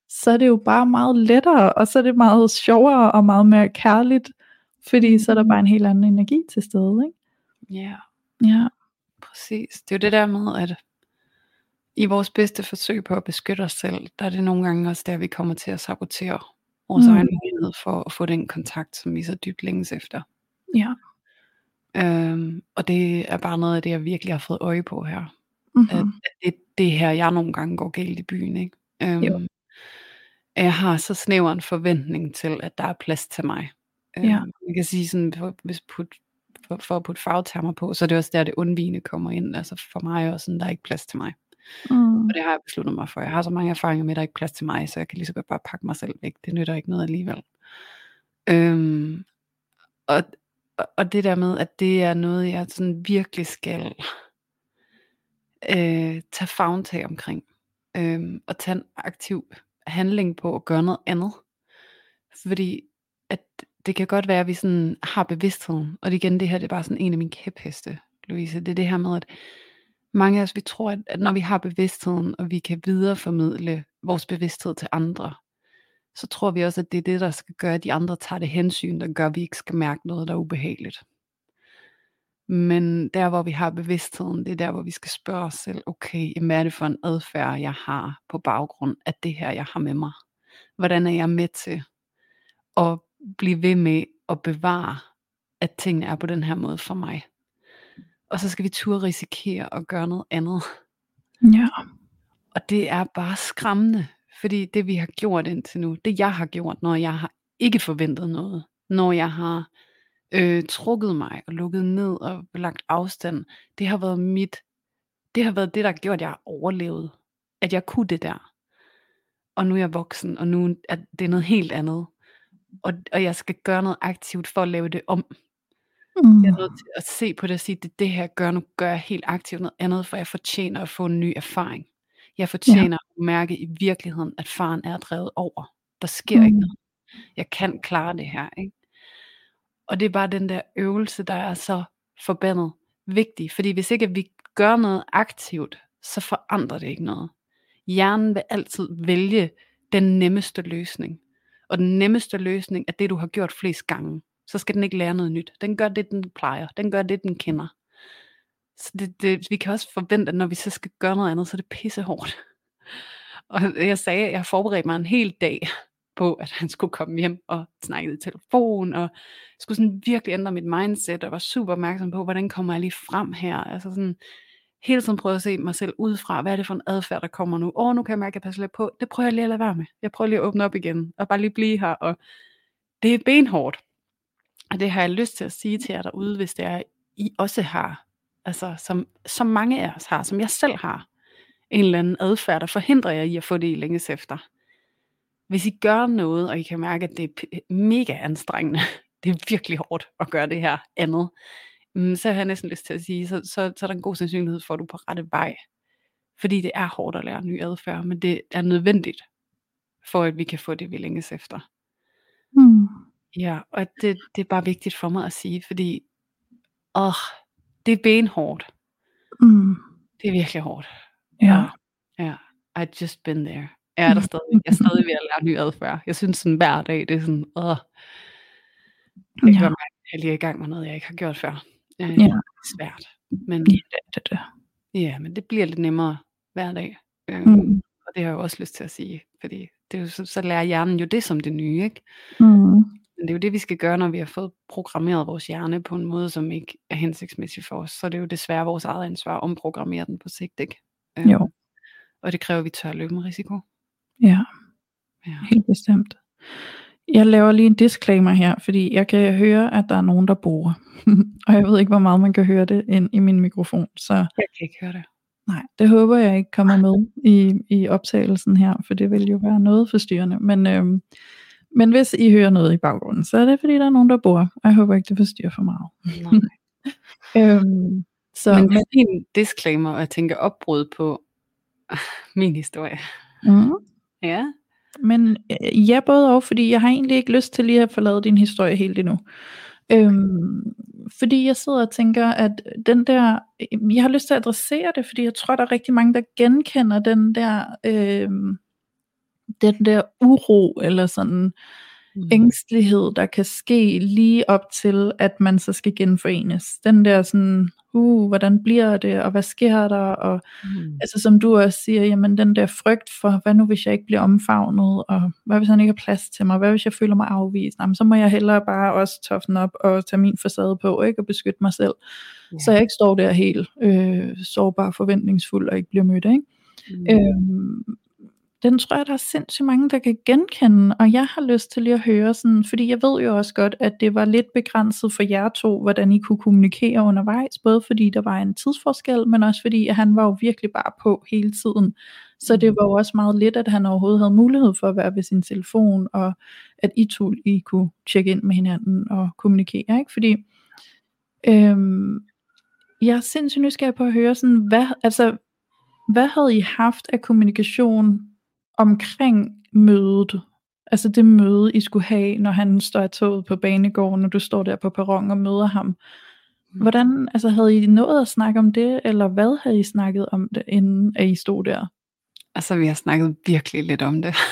A: så er det jo bare meget lettere, og så er det meget sjovere og meget mere kærligt, fordi så er der bare en helt anden energi til stede, ikke?
B: Ja,
A: Ja,
B: præcis. Det er jo det der med, at i vores bedste forsøg på at beskytte os selv, der er det nogle gange også der, vi kommer til at sabotere vores
A: Mm.
B: egen mulighed for at få den kontakt, som vi så dybt længes efter.
A: ja.
B: Øhm, og det er bare noget af det, jeg virkelig har fået øje på her.
A: Mm-hmm.
B: at det, det er her, jeg nogle gange går galt i byen. Ikke?
A: Jo.
B: Øhm, at jeg har så snæver en forventning til, at der er plads til mig.
A: Ja.
B: Øhm, man kan sige sådan, for, hvis put, for, for at putte fagtermer på, så er det også der, det undvigende kommer ind. Altså for mig også sådan, der er ikke plads til mig.
A: Mm.
B: Og det har jeg besluttet mig for. Jeg har så mange erfaringer med, at der er ikke plads til mig, så jeg kan lige så godt bare pakke mig selv væk. Det nytter ikke noget alligevel. Øhm, og, og, det der med, at det er noget, jeg sådan virkelig skal øh, tage fagntag omkring. Øh, og tage en aktiv handling på at gøre noget andet. Fordi at det kan godt være, at vi sådan har bevidstheden. Og igen, det her det er bare sådan en af mine kæpheste, Louise. Det er det her med, at mange af os, vi tror, at, at når vi har bevidstheden, og vi kan videreformidle vores bevidsthed til andre, så tror vi også, at det er det, der skal gøre, at de andre tager det hensyn, der gør, at vi ikke skal mærke noget, der er ubehageligt. Men der, hvor vi har bevidstheden, det er der, hvor vi skal spørge os selv, okay, hvad er det for en adfærd, jeg har på baggrund af det her, jeg har med mig? Hvordan er jeg med til at blive ved med at bevare, at tingene er på den her måde for mig? Og så skal vi turde risikere at gøre noget andet.
A: Ja.
B: Og det er bare skræmmende, fordi det vi har gjort indtil nu, det jeg har gjort, når jeg har ikke forventet noget, når jeg har øh, trukket mig og lukket ned og lagt afstand, det har været mit, det har været det, der har gjort, at jeg har overlevet. At jeg kunne det der. Og nu er jeg voksen, og nu er det noget helt andet. Og, og jeg skal gøre noget aktivt for at lave det om.
A: Mm.
B: Jeg er nødt til at se på det og sige, det det her, gør nu, gør jeg helt aktivt noget andet, for jeg fortjener at få en ny erfaring. Jeg fortjener at mærke i virkeligheden, at faren er drevet over. Der sker mm. ikke noget. Jeg kan klare det her. Ikke? Og det er bare den der øvelse, der er så forbandet vigtig. Fordi hvis ikke vi gør noget aktivt, så forandrer det ikke noget. Hjernen vil altid vælge den nemmeste løsning. Og den nemmeste løsning er det, du har gjort flest gange. Så skal den ikke lære noget nyt. Den gør det, den plejer. Den gør det, den kender. Så det, det, vi kan også forvente, at når vi så skal gøre noget andet, så er det pisse hårdt. Og jeg sagde, at jeg forberedte mig en hel dag på, at han skulle komme hjem og snakke i telefon, og skulle sådan virkelig ændre mit mindset, og var super opmærksom på, hvordan kommer jeg lige frem her. Altså sådan, hele tiden prøve at se mig selv udefra, hvad er det for en adfærd, der kommer nu. Åh, nu kan jeg mærke, at jeg passer lidt på. Det prøver jeg lige at lade være med. Jeg prøver lige at åbne op igen, og bare lige blive her, og det er benhårdt. Og det har jeg lyst til at sige til jer derude, hvis det er, I også har, altså som, som mange af os har, som jeg selv har, en eller anden adfærd, der forhindrer jer i at få det, I længes efter. Hvis I gør noget, og I kan mærke, at det er mega anstrengende, det er virkelig hårdt at gøre det her andet, mm, så har jeg næsten lyst til at sige, så, så, så er der en god sandsynlighed for, at du er på rette vej. Fordi det er hårdt at lære ny adfærd, men det er nødvendigt, for at vi kan få det, vi længes efter.
A: Mm.
B: Ja, og det, det er bare vigtigt for mig at sige, fordi åh, det er benhårdt.
A: Mm.
B: Det er virkelig hårdt.
A: Ja.
B: Ja, I just been there. Jeg er der stadig. Jeg er stadig ved at lære ny adfærd. Jeg synes sådan hver dag, det er sådan, åh, det
A: Ja.
B: gør mig, at jeg lige er i gang med noget, jeg ikke har gjort før. Øh,
A: Ja.
B: Det er svært. Men,
A: Ja, det det. det.
B: ja, men det bliver lidt nemmere hver dag. Øh,
A: Mm.
B: Og det har jeg jo også lyst til at sige, fordi det er jo, så, så lærer hjernen jo det som det nye, ikke?
A: Mm.
B: Men det er jo det, vi skal gøre, når vi har fået programmeret vores hjerne på en måde, som ikke er hensigtsmæssig for os. Så det er jo desværre vores eget ansvar at omprogrammere den på sigt, ikke? Øhm,
A: Jo.
B: Og det kræver, at vi tør løbe en risiko.
A: Ja,
B: Ja.
A: helt bestemt. Jeg laver lige en disclaimer her, fordi jeg kan høre, at der er nogen, der bor. og jeg ved ikke, hvor meget man kan høre det ind i min mikrofon. Så
B: Jeg kan ikke høre det.
A: nej, det håber jeg ikke kommer med i, i optagelsen her, for det vil jo være noget forstyrrende. Men, øhm, men hvis I hører noget i baggrunden, så er det fordi, der er nogen, der bor. Og jeg håber ikke, det forstyrrer for meget.
B: Nej.
A: Øhm, Så,
B: Men det er en disclaimer, og jeg tænker opbrud på min historie.
A: mm,
B: Ja.
A: men øh, ja, både og, fordi jeg har egentlig ikke lyst til lige at forlade din historie helt endnu. Øhm, fordi jeg sidder og tænker, at den der, øh, jeg har lyst til at adressere det, fordi jeg tror, der er rigtig mange, der genkender den der, øhm, den der uro, eller sådan
B: Mm.
A: ængstelighed, der kan ske lige op til, at man så skal genforenes. Den der sådan, uh, hvordan bliver det, og hvad sker der, og
B: Mm.
A: altså som du også siger, jamen den der frygt for, hvad nu hvis jeg ikke bliver omfavnet, og hvad hvis han ikke har plads til mig, hvad hvis jeg føler mig afvist, jamen, så må jeg hellere bare også toughen op og tage min facade på, ikke, og beskytte mig selv,
B: Ja.
A: så jeg ikke står der helt øh, sårbar forventningsfuld og ikke bliver mødt, ikke?
B: Mm.
A: Øhm, den tror jeg, der er sindssygt mange, der kan genkende, og jeg har lyst til lige at høre sådan, fordi jeg ved jo også godt, at det var lidt begrænset for jer to, hvordan I kunne kommunikere undervejs, både fordi der var en tidsforskel, men også fordi, at han var jo virkelig bare på hele tiden. Så det var jo også meget lidt, at han overhovedet havde mulighed for at være ved sin telefon, og at I to I kunne tjekke ind med hinanden og kommunikere, ikke? Fordi øhm, jeg er sindssygt nysgerrig på at høre sådan, hvad, altså, hvad havde I haft af kommunikation omkring mødet? Altså det møde, I skulle have, når han står af toget på banegården, og du står der på perron og møder ham.
B: Mm.
A: Hvordan, altså havde I nået at snakke om det, eller hvad havde I snakket om det, inden at I stod der?
B: Altså, vi har snakket virkelig lidt om det.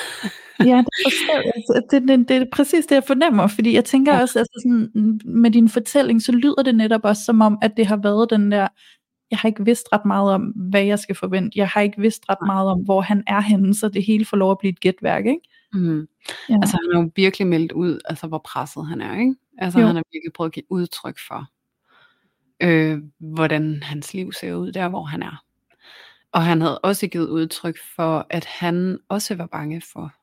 A: Ja, det, jeg. Altså, det, det, det er præcis det, jeg fornemmer, fordi jeg tænker
B: Ja.
A: også, altså sådan, med din fortælling, så lyder det netop også som om, at det har været den der, jeg har ikke vidst ret meget om, hvad jeg skal forvente, jeg har ikke vidst ret meget om, hvor han er henne, så det hele får lov at blive et gætværk, ikke?
B: Mm.
A: Ja.
B: Altså, han har jo virkelig meldt ud, altså, hvor presset han er, ikke? Altså,
A: Jo.
B: han har virkelig prøvet at give udtryk for, øh, hvordan hans liv ser ud, der hvor han er. Og han havde også givet udtryk for, at han også var bange for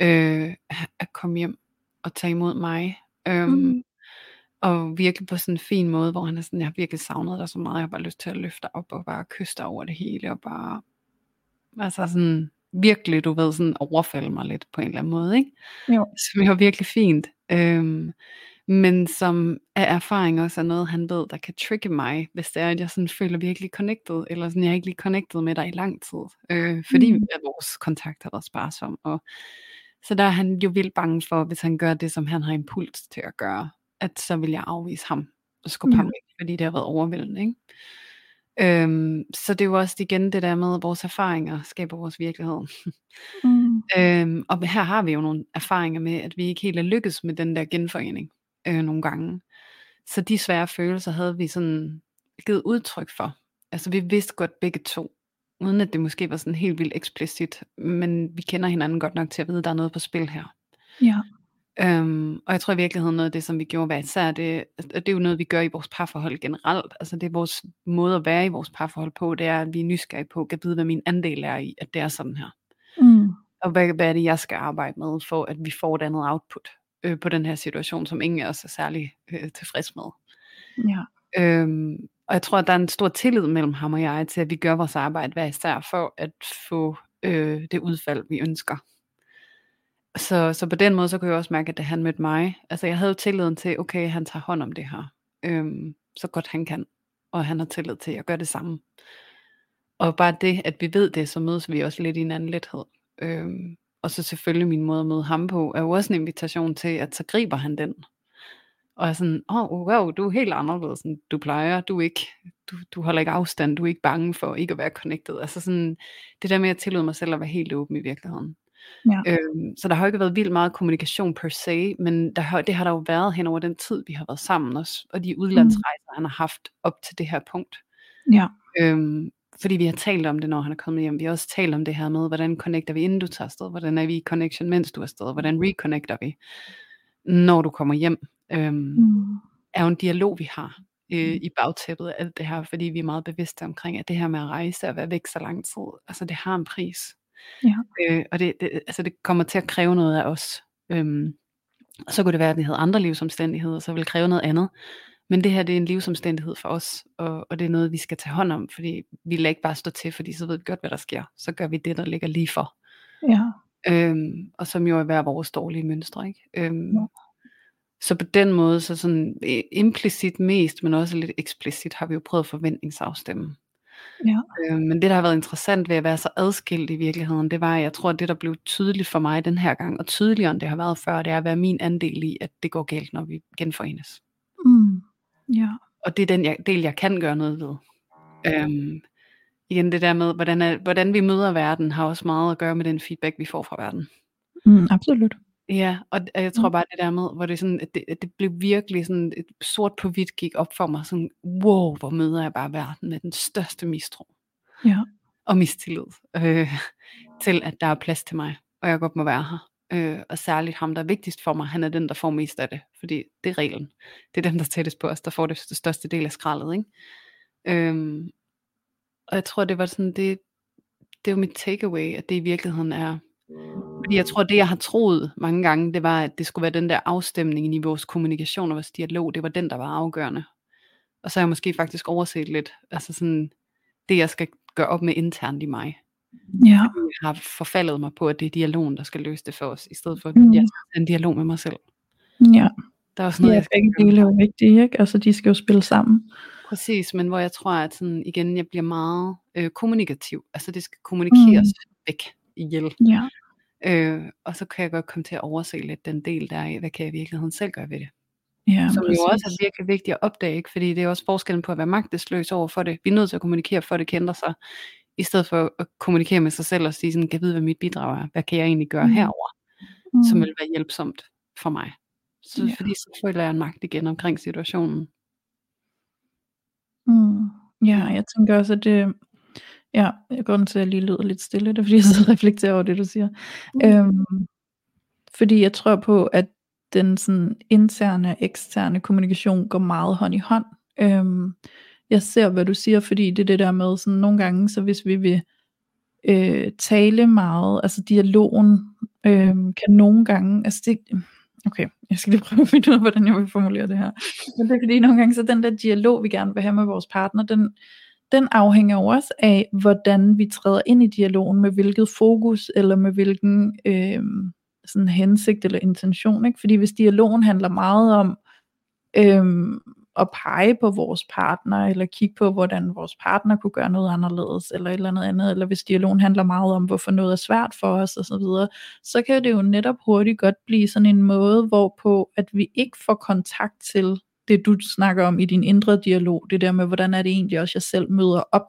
B: øh, at komme hjem og tage imod mig. Øhm,
A: Mm.
B: Og virkelig på sådan en fin måde, hvor han er sådan, jeg har virkelig savnet dig så meget, jeg har bare lyst til at løfte dig op og bare kysse dig over det hele, og bare, altså sådan, virkelig, du ved, sådan overfalde mig lidt på en eller anden måde, ikke?
A: Jo.
B: Som jo virkelig fint. Øhm, men som af erfaring også er noget, han ved, der kan trigge mig, hvis det er, at jeg sådan føler virkelig connected, eller sådan, jeg er ikke lige connected med dig i lang tid, øh, fordi
A: mm.
B: at vores kontakt har været sparsom. Og, så der er han jo vildt bange for, hvis han gør det, som han har impuls til at gøre, at så vil jeg afvise ham og skubbe ham væk, fordi det har været overvældende. Ikke? Øhm, så det er jo også igen det der med, at vores erfaringer skaber vores virkelighed.
A: Mm.
B: Øhm, og her har vi jo nogle erfaringer med, at vi ikke helt er lykkes med den der genforening øh, nogle gange. Så de svære følelser havde vi sådan givet udtryk for. Altså vi vidste godt begge to, uden at det måske var sådan helt vildt eksplicit, men vi kender hinanden godt nok til at vide, at der er noget på spil her.
A: Ja.
B: Øhm, og jeg tror i virkeligheden noget af det, som vi gjorde hver især, det, det er jo noget, vi gør i vores parforhold generelt. Altså det er vores måde at være i vores parforhold på, det er, at vi er nysgerrige på, at vide, hvad min andel er i, at det er sådan her.
A: Mm.
B: Og hvad, hvad er det, jeg skal arbejde med, for at vi får et andet output øh, på den her situation, som ingen af os er særlig øh, tilfreds med.
A: Ja.
B: Øhm, og jeg tror, at der er en stor tillid mellem ham og jeg, til at vi gør vores arbejde hver især, for at få øh, det udfald, vi ønsker. Så, så på den måde, så kunne jeg også mærke, at da han mødte mig, altså jeg havde jo tilliden til, okay, han tager hånd om det her, øhm, så godt han kan, og han har tillid til, at jeg gør det samme. Og bare det, at vi ved det, så mødes vi også lidt i en anden lethed. Øhm, og så selvfølgelig min måde at møde ham på, er jo også en invitation til, at så griber han den. Og er sådan, åh, oh, wow, du er helt anderledes, end du plejer. Du, er ikke, du, du holder ikke afstand, du er ikke bange for ikke at være connected. Altså sådan, det der med at tillade mig selv at være helt åben i virkeligheden.
A: Ja.
B: Øhm, så der har jo ikke været vildt meget kommunikation per se, men der har, det har der jo været hen over den tid, vi har været sammen også, og de udlandsrejser, mm. han har haft op til det her punkt.
A: Ja.
B: Øhm, fordi vi har talt om det, når han er kommet hjem. Vi har også talt om det her med, hvordan connecter vi, inden du tager afsted? Hvordan er vi i connection, mens du er afsted? Hvordan reconnecter vi, når du kommer hjem? Øhm,
A: Mm.
B: er jo en dialog, vi har øh, i bagtæppet af alt det her, fordi vi er meget bevidste omkring, at det her med at rejse og være væk så lang tid, altså det har en pris.
A: Ja.
B: Øh, og det, det, altså det kommer til at kræve noget af os. Øhm, og så kunne det være, at det havde andre livsomstændigheder, så ville kræve noget andet. Men det her, det er en livsomstændighed for os, og, og det er noget, vi skal tage hånd om, fordi vi lader ikke bare stå til, fordi så ved vi godt, hvad der sker. Så gør vi det, der ligger lige for.
A: Ja.
B: Øhm, og som jo er hver vores dårlige mønstre. Ikke? Øhm,
A: Ja.
B: Så på den måde, så sådan implicit mest, men også lidt eksplicit, har vi jo prøvet at forventningsafstemme.
A: Ja.
B: Øh, men det, der har været interessant ved at være så adskilt i virkeligheden, det var, at jeg tror, at det, der blev tydeligt for mig den her gang, og tydeligere end det har været før, det er at være min andel i, at det går galt, når vi genforenes.
A: Mm. Ja.
B: Og det er den jeg, del, jeg kan gøre noget ved. Øhm, igen, det der med, hvordan, er, hvordan vi møder verden, har også meget at gøre med den feedback, vi får fra verden.
A: Mm, absolut.
B: Ja, og og jeg tror
A: Mm.
B: bare det der med, hvor det sådan, at det, at det blev virkelig sådan, et sort på hvidt gik op for mig, sådan, wow, hvor møder jeg bare verden med den største mistro
A: Ja.
B: og mistillid øh, til, at der er plads til mig, og jeg godt må være her. Øh, og særligt ham, der er vigtigst for mig, han er den, der får mest af det, fordi det er reglen. Det er dem, der tættest på os, der får det, det største del af skraldet. Ikke? Øhm, og jeg tror, det var sådan, det, det er jo mit takeaway, at det i virkeligheden er, fordi jeg tror, det jeg har troet mange gange, det var, at det skulle være den der afstemning i vores kommunikation og vores dialog, det var den, der var afgørende. Og så har jeg måske faktisk overset lidt, altså sådan, det jeg skal gøre op med internt i mig.
A: Ja.
B: Jeg har forfaldet mig på, at det er dialogen, der skal løse det for os, i stedet for, at
A: Mm.
B: jeg skal have en dialog med mig selv.
A: Ja.
B: Der er også noget,
A: Ja,
B: jeg skal
A: begge dele er jo vigtige, ikke? Altså, de skal jo spille sammen.
B: Præcis, men hvor jeg tror, at sådan, igen, jeg bliver meget øh, kommunikativ. Altså det skal kommunikeres mm. væk ihjel.
A: Ja.
B: Øh, og så kan jeg godt komme til at overse lidt den del der af, hvad kan jeg i virkeligheden selv gøre ved det.
A: Ja,
B: Som
A: præcis.
B: jo også er virkelig vigtigt at opdage, ikke? fordi det er også forskellen på at være magtesløs over for det. Vi er nødt til at kommunikere, for at det ændre sig, i stedet for at kommunikere med sig selv og sige sådan, kan jeg vide, hvad mit bidrag er? Hvad kan jeg egentlig gøre
A: Mm.
B: herover,
A: Mm.
B: som vil være hjælpsomt for mig? Så,
A: Ja.
B: Fordi så føler jeg en magt igen omkring situationen.
A: Mm. Ja, jeg tænker også, at det, ja, grunden til, at jeg lige lyder lidt stille, det er, fordi jeg så reflekterer over det, du siger.
B: Mm.
A: Øhm, fordi jeg tror på, at den sådan interne og eksterne kommunikation går meget hånd i hånd. Øhm, jeg ser, hvad du siger, fordi det er det der med, sådan nogle gange, så hvis vi vil øh, tale meget, altså dialogen øh, kan nogle gange, altså det, okay, jeg skal lige prøve at finde ud af, hvordan jeg vil formulere det her, men det er fordi nogle gange, så den der dialog, vi gerne vil have med vores partner, den, den afhænger jo også af, hvordan vi træder ind i dialogen, med hvilket fokus, eller med hvilken øh, sådan hensigt eller intention, ikke? fordi hvis dialogen handler meget om, øh, at pege på vores partner, eller kigge på, hvordan vores partner kunne gøre noget anderledes, eller et eller andet andet, eller hvis dialogen handler meget om, hvorfor noget er svært for os, og så videre, så kan det jo netop hurtigt godt blive sådan en måde, hvorpå, at vi ikke får kontakt til det, du snakker om i din indre dialog, det der med, hvordan er det egentlig også, jeg selv møder op?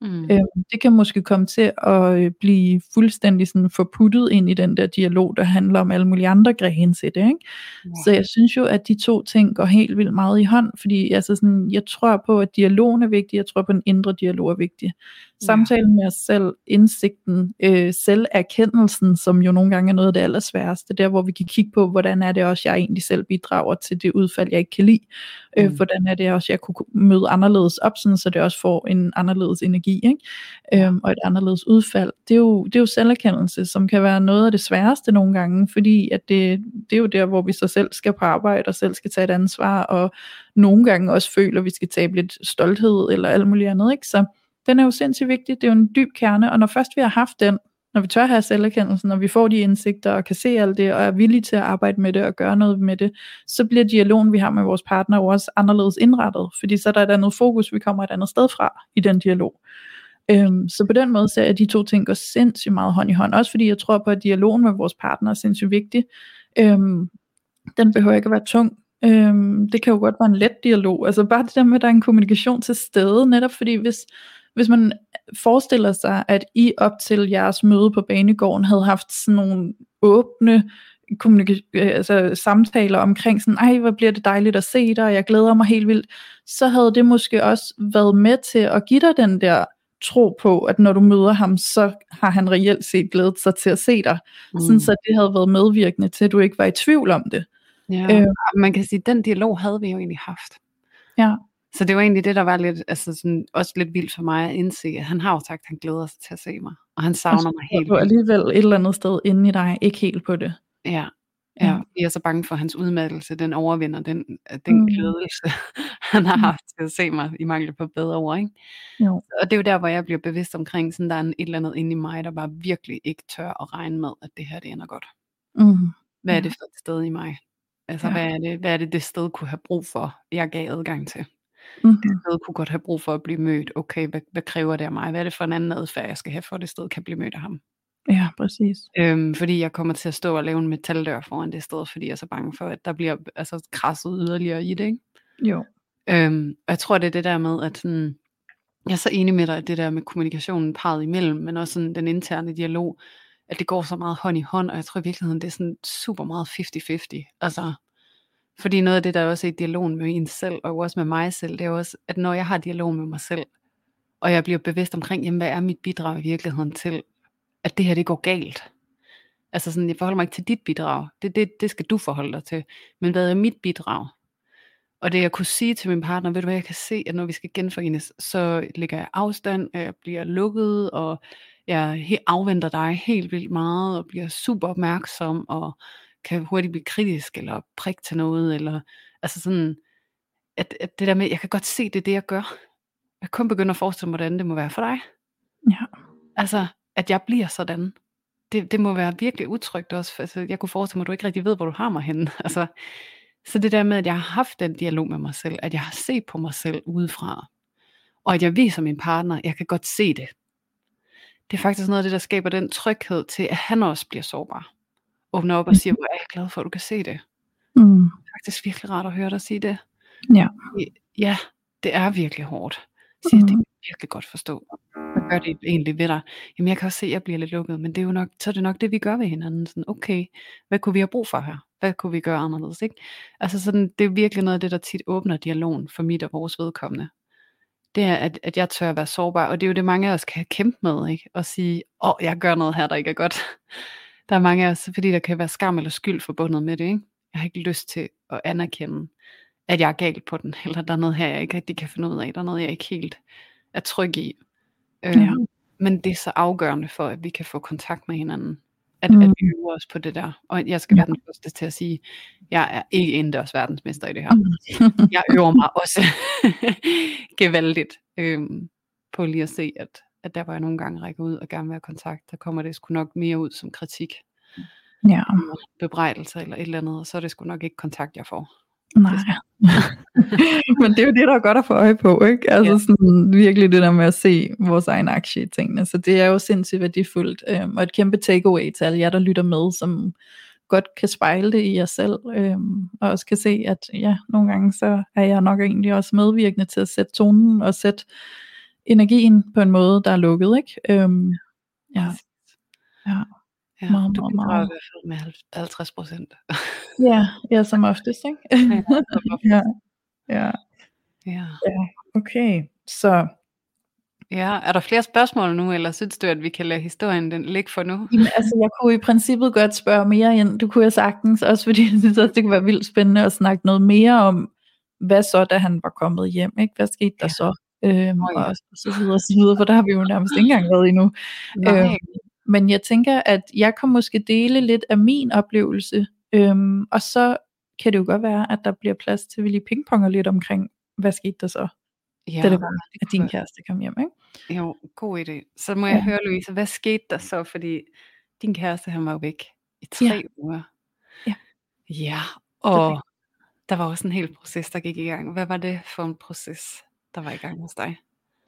B: Mm.
A: Øh, det kan måske komme til at øh, blive fuldstændig sådan forputtet ind i den der dialog, der handler om alle mulige andre grene til det. Ikke?
B: Ja.
A: Så jeg synes jo, at de to ting går helt vildt meget i hånd, fordi altså sådan, jeg tror på, at dialogen er vigtig, jeg tror på, at den indre dialog er vigtig. Samtalen med os selv, indsigten, øh, selverkendelsen, som jo nogle gange er noget af det allersværeste, der hvor vi kan kigge på, hvordan er det også, jeg egentlig selv bidrager til det udfald, jeg ikke kan lide. Øh,
B: Mm.
A: hvordan er det også, jeg kunne møde anderledes op, sådan, så det også får en anderledes energi, ikke? Øhm, og et anderledes udfald. Det er, jo, det er jo selverkendelse, som kan være noget af det sværeste nogle gange, fordi at det, det er jo der, hvor vi så selv skal på arbejde, og selv skal tage et ansvar, og nogle gange også føler, at vi skal tabe lidt stolthed, eller alt muligt andet, ikke? Så den er jo sindssygt vigtig, det er jo en dyb kerne, og når først vi har haft den, når vi tør have selverkendelsen, når vi får de indsigter og kan se alt det, og er villige til at arbejde med det og gøre noget med det, så bliver dialogen, vi har med vores partner, også anderledes indrettet, fordi så er der et andet fokus, vi kommer et andet sted fra i den dialog. Øhm, så på den måde ser jeg, at de to ting går sindssygt meget hånd i hånd, også fordi jeg tror på, at dialogen med vores partner er sindssygt vigtig. Øhm, den behøver ikke at være tung. Øhm, det kan jo godt være en let dialog, altså bare det der med, at der er en kommunikation til stede, netop fordi hvis, hvis man forestiller sig, at I op til jeres møde på banegården havde haft sådan nogle åbne kommunika- øh, altså, samtaler omkring sådan, ej hvor bliver det dejligt at se dig, og jeg glæder mig helt vildt, så havde det måske også været med til at give dig den der tro på, at når du møder ham, så har han reelt set glædet sig til at se dig. Mm. Sådan så det havde været medvirkende til, at du ikke var i tvivl om det.
B: Ja, øh. man kan sige, at den dialog havde vi jo egentlig haft.
A: Ja.
B: Så det var egentlig det, der var lidt, altså sådan, også lidt vildt for mig at indse, at han har jo sagt, at han glæder sig til at se mig, og han savner mig helt
A: Du er alligevel et eller andet sted inde i dig, ikke helt på det.
B: Ja, ja.
A: Ja.
B: Jeg er så bange for, at hans udmattelse, den overvinder den, den
A: Mm.
B: mm. glædelse, han har
A: Mm.
B: haft til at se mig i mangel på bedre ord. Ikke?
A: Jo.
B: Og det er jo der, hvor jeg bliver bevidst omkring, sådan der er en- et eller andet inde i mig, der bare virkelig ikke tør at regne med, at det her det ender godt.
A: Mm.
B: Hvad er det for et sted i mig? Altså,
A: Ja.
B: hvad, er det, hvad er det, det sted kunne have brug for, jeg gav adgang til?
A: Mhm.
B: Det sted kunne godt have brug for at blive mødt. Okay, hvad, hvad kræver det af mig? Hvad er det for en anden adfærd, jeg skal have, for at det sted kan blive mødt af ham?
A: Ja, præcis.
B: Øhm, fordi jeg kommer til at stå og lave en metaldør foran det sted, fordi jeg er så bange for, at der bliver altså, krasset yderligere i det. Ikke?
A: Jo.
B: Øhm, og jeg tror, det er det der med, at sådan, jeg er så enig med dig, at det der med kommunikationen parret imellem, men også sådan den interne dialog, at det går så meget hånd i hånd, og jeg tror i virkeligheden, det er sådan super meget 50-50. Altså, fordi noget af det, der også er i dialogen med en selv, og også med mig selv, det er også, at når jeg har dialog med mig selv, og jeg bliver bevidst omkring, jamen, hvad er mit bidrag i virkeligheden til, at det her, det går galt. Altså sådan, jeg forholder mig ikke til dit bidrag. Det, det, det skal du forholde dig til. Men hvad er mit bidrag? Og det jeg kunne sige til min partner, ved du hvad, jeg kan se, at når vi skal genforenes, så ligger jeg afstand, og jeg bliver lukket, og jeg afventer dig helt vildt meget, og bliver super opmærksom, og kan hurtigt blive kritisk, eller prik til noget, eller altså sådan, at, at det der med, jeg kan godt se, det er det, jeg gør. Jeg kan kun begynde at forestille mig, hvordan det må være for dig.
A: Ja.
B: Altså, at jeg bliver sådan. Det, det må være virkelig utrygt også. For, altså, jeg kunne forestille mig, at du ikke rigtig ved, hvor du har mig henne. Altså, så det der med, at jeg har haft den dialog med mig selv, at jeg har set på mig selv udefra, og at jeg viser min partner, jeg kan godt se det. Det er faktisk noget af det, der skaber den tryghed til, at han også bliver sårbar. Åbner op og siger, hvor er jeg glad for, at du kan se det.
A: Mm.
B: Det er faktisk virkelig rart at høre dig sige det.
A: Ja.
B: Ja, det er virkelig hårdt. Siger,
A: Mhm.
B: det kan jeg virkelig godt forstå. Hvad gør det egentlig ved dig? Jamen jeg kan også se, at jeg bliver lidt lukket, men det er jo nok, så er det nok det, vi gør ved hinanden. Sådan, okay, hvad kunne vi have brug for her? Hvad kunne vi gøre anderledes? Ikke? Altså sådan, det er virkelig noget af det, der tit åbner dialogen for mit og vores vedkommende. Det er, at, at jeg tør at være sårbar, og det er jo det, mange af os kan kæmpe med, ikke? Og sige, åh, jeg gør noget her, der ikke er godt. Der er mange af os, fordi der kan være skam eller skyld forbundet med det, ikke? Jeg har ikke lyst til at anerkende, at jeg er galt på den, eller der er noget her, jeg ikke rigtig kan finde ud af, der er noget, jeg ikke helt er tryg i. Øhm,
A: Ja.
B: Men det er så afgørende for, at vi kan få kontakt med hinanden, at,
A: Mm.
B: at vi øver os på det der. Og jeg skal
A: Ja.
B: være den første til at sige, jeg er ikke indendørs verdensmester i det her.
A: Mm.
B: Jeg øver mig også gevaldigt øhm, på lige at se, at, at der hvor jeg nogle gange rækker ud og gerne vil have kontakt, der kommer det sgu nok mere ud som kritik,
A: ja.
B: eller bebrejdelse eller et eller andet, og så er det sgu nok ikke kontakt, jeg får.
A: Nej. Men det er jo det, der er godt at få øje på, ikke? Altså
B: Ja.
A: sådan virkelig det der med at se vores egen aktie i tingene. Så det er jo sindssygt værdifuldt, øhm, og et kæmpe takeaway til alle jer, der lytter med, som godt kan spejle det i jer selv, øhm, og også kan se, at ja, nogle gange så er jeg nok egentlig også medvirkende til at sætte tonen og sætte energien på en måde, der er lukket, ikke? Øhm, ja, ja.
B: Ja,
A: Meget,
B: du bidrager
A: meget.
B: i hvert fald med 50 procent.
A: ja, ja, som oftest, ikke? ja, ja,
B: ja.
A: okay, så
B: ja, er der flere spørgsmål nu, eller synes du, at vi kan lade historien den ligge for nu?
A: Jamen, altså, jeg kunne i princippet godt spørge mere ind. Du kunne jeg sagtens, også fordi jeg synes også, det kunne være vildt spændende at snakke noget mere om, hvad så, da han var kommet hjem, ikke? Hvad skete der
B: Ja.
A: så? Øhm,
B: Åh, ja.
A: og så videre, og så videre, for der har vi jo nærmest ikke engang været endnu.
B: Nej.
A: Øhm, men jeg tænker, at jeg kan måske dele lidt af min oplevelse, øhm, og så kan det jo godt være, at der bliver plads til, at vi lige pingponger lidt omkring, hvad skete der så,
B: ja,
A: da det var,
B: det
A: at din
B: være-
A: kæreste kom hjem, ikke?
B: Jo, god idé. Så må jeg
A: Ja.
B: høre, Louise, hvad skete der så? Fordi din kæreste, han var jo væk i tre
A: Ja.
B: uger.
A: Ja.
B: Ja, og der var også en hel proces, der gik i gang. Hvad var det for en proces, der var i gang hos dig?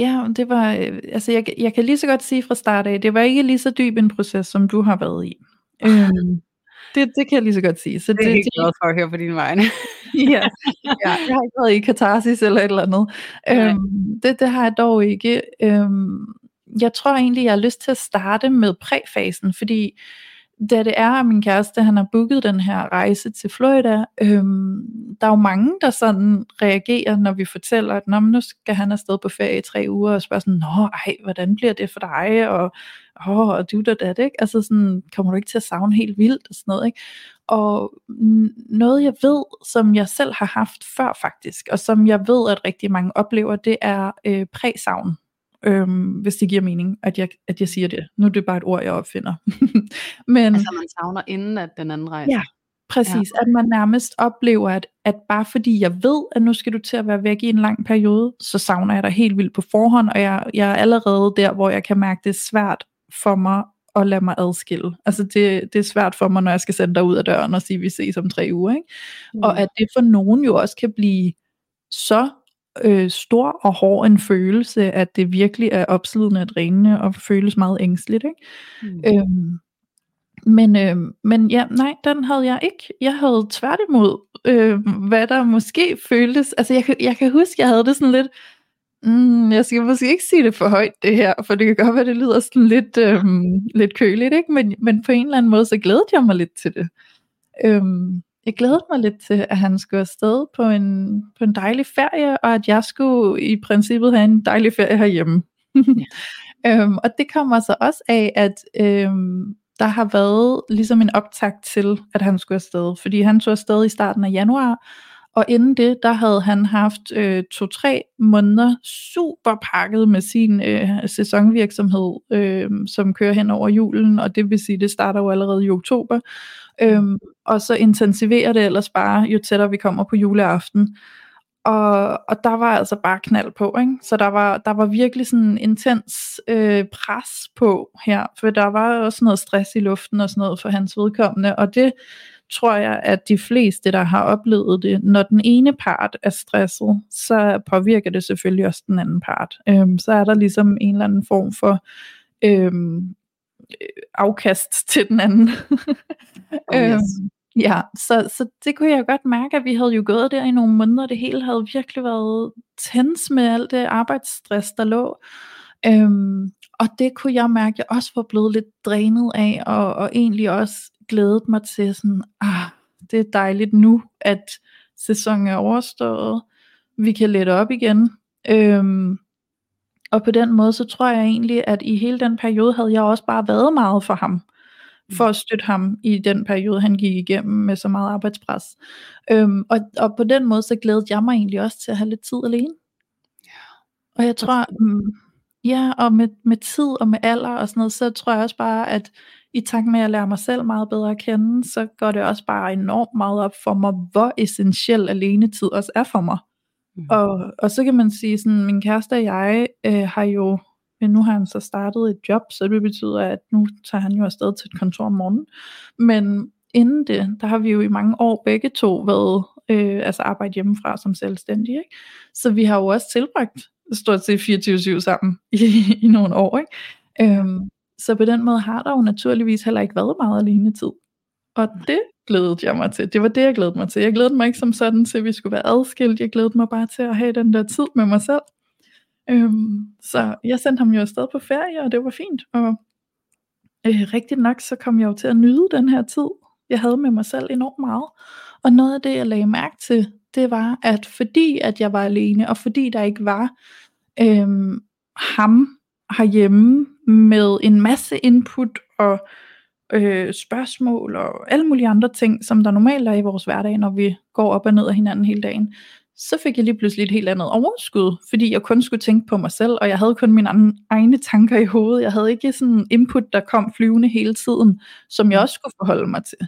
A: Ja, det var, øh, altså jeg, jeg kan lige så godt sige fra start af, det var ikke lige så dyb en proces, som du har været i. Øhm, det, det kan jeg lige så godt sige. Så
B: Det er jeg glad for at høre på din vegne.
A: ja, ja, jeg har ikke været i katarsis eller et eller andet. Øhm, det, det har jeg dog ikke. Øhm, jeg tror egentlig, jeg har lyst til at starte med præfasen, fordi da det er, at min kæreste han har booket den her rejse til Florida, øhm, der er jo mange, der sådan reagerer, når vi fortæller, at Nå, nu skal han afsted på ferie i tre uger, og spørger sådan, Nå, ej, hvordan bliver det for dig, og, åh, og du der dat, ikke? Altså sådan, kommer du ikke til at savne helt vildt, og sådan noget, ikke? Og noget jeg ved, som jeg selv har haft før faktisk, og som jeg ved, at rigtig mange oplever, det er øh, præsavn. Øhm, hvis det giver mening, at jeg, at jeg siger det. Nu er det bare et ord, jeg opfinder. Men
B: Altså, man savner inden, at den anden rejser.
A: Ja. præcis, at man nærmest oplever, at, at bare fordi jeg ved, at nu skal du til at være væk i en lang periode, så savner jeg dig helt vildt på forhånd, og jeg, jeg er allerede der, hvor jeg kan mærke, det er svært for mig at lade mig adskille. Altså det, det er svært for mig, når jeg skal sende dig ud af døren og sige, at vi ses om tre uger. Ikke? Mm. Og at det for nogen jo også kan blive så øh, stor og hård en følelse, at det virkelig er opslidende og drænende og føles meget ængstligt. Ikke? Mm. Øhm, men, øh, men ja, nej, den havde jeg ikke. Jeg havde tværtimod, øh, hvad der måske føltes, altså jeg, jeg kan huske, jeg havde det sådan lidt, mm, jeg skal måske ikke sige det for højt det her, for det kan godt være, det lyder sådan lidt, øh, lidt køligt, ikke? Men, men på en eller anden måde, så glædede jeg mig lidt til det. Øh, jeg glædede mig lidt til, at han skulle afsted på en, på en dejlig ferie, og at jeg skulle i princippet have en dejlig ferie herhjemme. ja. øhm, og det kommer så også af, at øhm, der har været ligesom en optakt til, at han skulle afsted. Fordi han tog afsted i starten af januar, og inden det, der havde han haft øh, to-tre måneder super pakket med sin øh, sæsonvirksomhed, øh, som kører hen over julen, og det vil sige, det starter jo allerede i oktober. Øhm, og så intensiverer det ellers bare, jo tættere vi kommer på juleaften. Og, og der var altså bare knald på, ikke? så der var, der var virkelig sådan intens øh, pres på her, for der var også noget stress i luften og sådan noget for hans vedkommende, og det tror jeg, at de fleste, der har oplevet det, når den ene part er stresset, så påvirker det selvfølgelig også den anden part. Øhm, så er der ligesom en eller anden form for øhm, afkast til den anden. oh, yes. øhm, Ja, så, så det kunne jeg godt mærke, at vi havde jo gået der i nogle måneder, det hele havde virkelig været tens med alt det arbejdsstress, der lå. Øhm, og det kunne jeg mærke, at jeg også var blevet lidt drænet af, og, og egentlig også glædet mig til sådan, ah, det er dejligt nu, at sæsonen er overstået, vi kan lette op igen. Øhm, og på den måde, så tror jeg egentlig, at i hele den periode havde jeg også bare været meget for ham for at støtte ham i den periode, han gik igennem med så meget arbejdspres. Øhm, og, og på den måde, så glædede jeg mig egentlig også til at have lidt tid alene. Ja. Og jeg tror, um, ja, og med, med tid og med alder og sådan noget, så tror jeg også bare, at i takt med at lære mig selv meget bedre at kende, så går det også bare enormt meget op for mig, hvor essentiel alenetid også er for mig. Mm. Og, og så kan man sige sådan, min kæreste og jeg øh, har jo men nu har han så startet et job, så det betyder, at nu tager han jo afsted til et kontor om morgenen. Men inden det, der har vi jo i mange år begge to været, øh, altså arbejde hjemmefra som selvstændige. Ikke? Så vi har jo også tilbragt stort set 24-7 sammen i, i nogle år. Ikke? Øhm, så på den måde har der jo naturligvis heller ikke været meget alene tid. Og det glædede jeg mig til. Det var det, jeg glædede mig til. Jeg glædede mig ikke som sådan til, at vi skulle være adskilt. Jeg glædede mig bare til at have den der tid med mig selv. Øhm, så jeg sendte ham jo afsted på ferie, og det var fint. Og øh, rigtigt nok, så kom jeg jo til at nyde den her tid, jeg havde med mig selv enormt meget. Og noget af det, jeg lagde mærke til, det var, at fordi at jeg var alene, og fordi der ikke var øhm, ham herhjemme med en masse input og øh, spørgsmål og alle mulige andre ting, som der normalt er i vores hverdag, når vi går op og ned af hinanden hele dagen, så fik jeg lige pludselig et helt andet overskud, fordi jeg kun skulle tænke på mig selv, og jeg havde kun mine egne tanker i hovedet. Jeg havde ikke sådan input, der kom flyvende hele tiden, som jeg også skulle forholde mig til.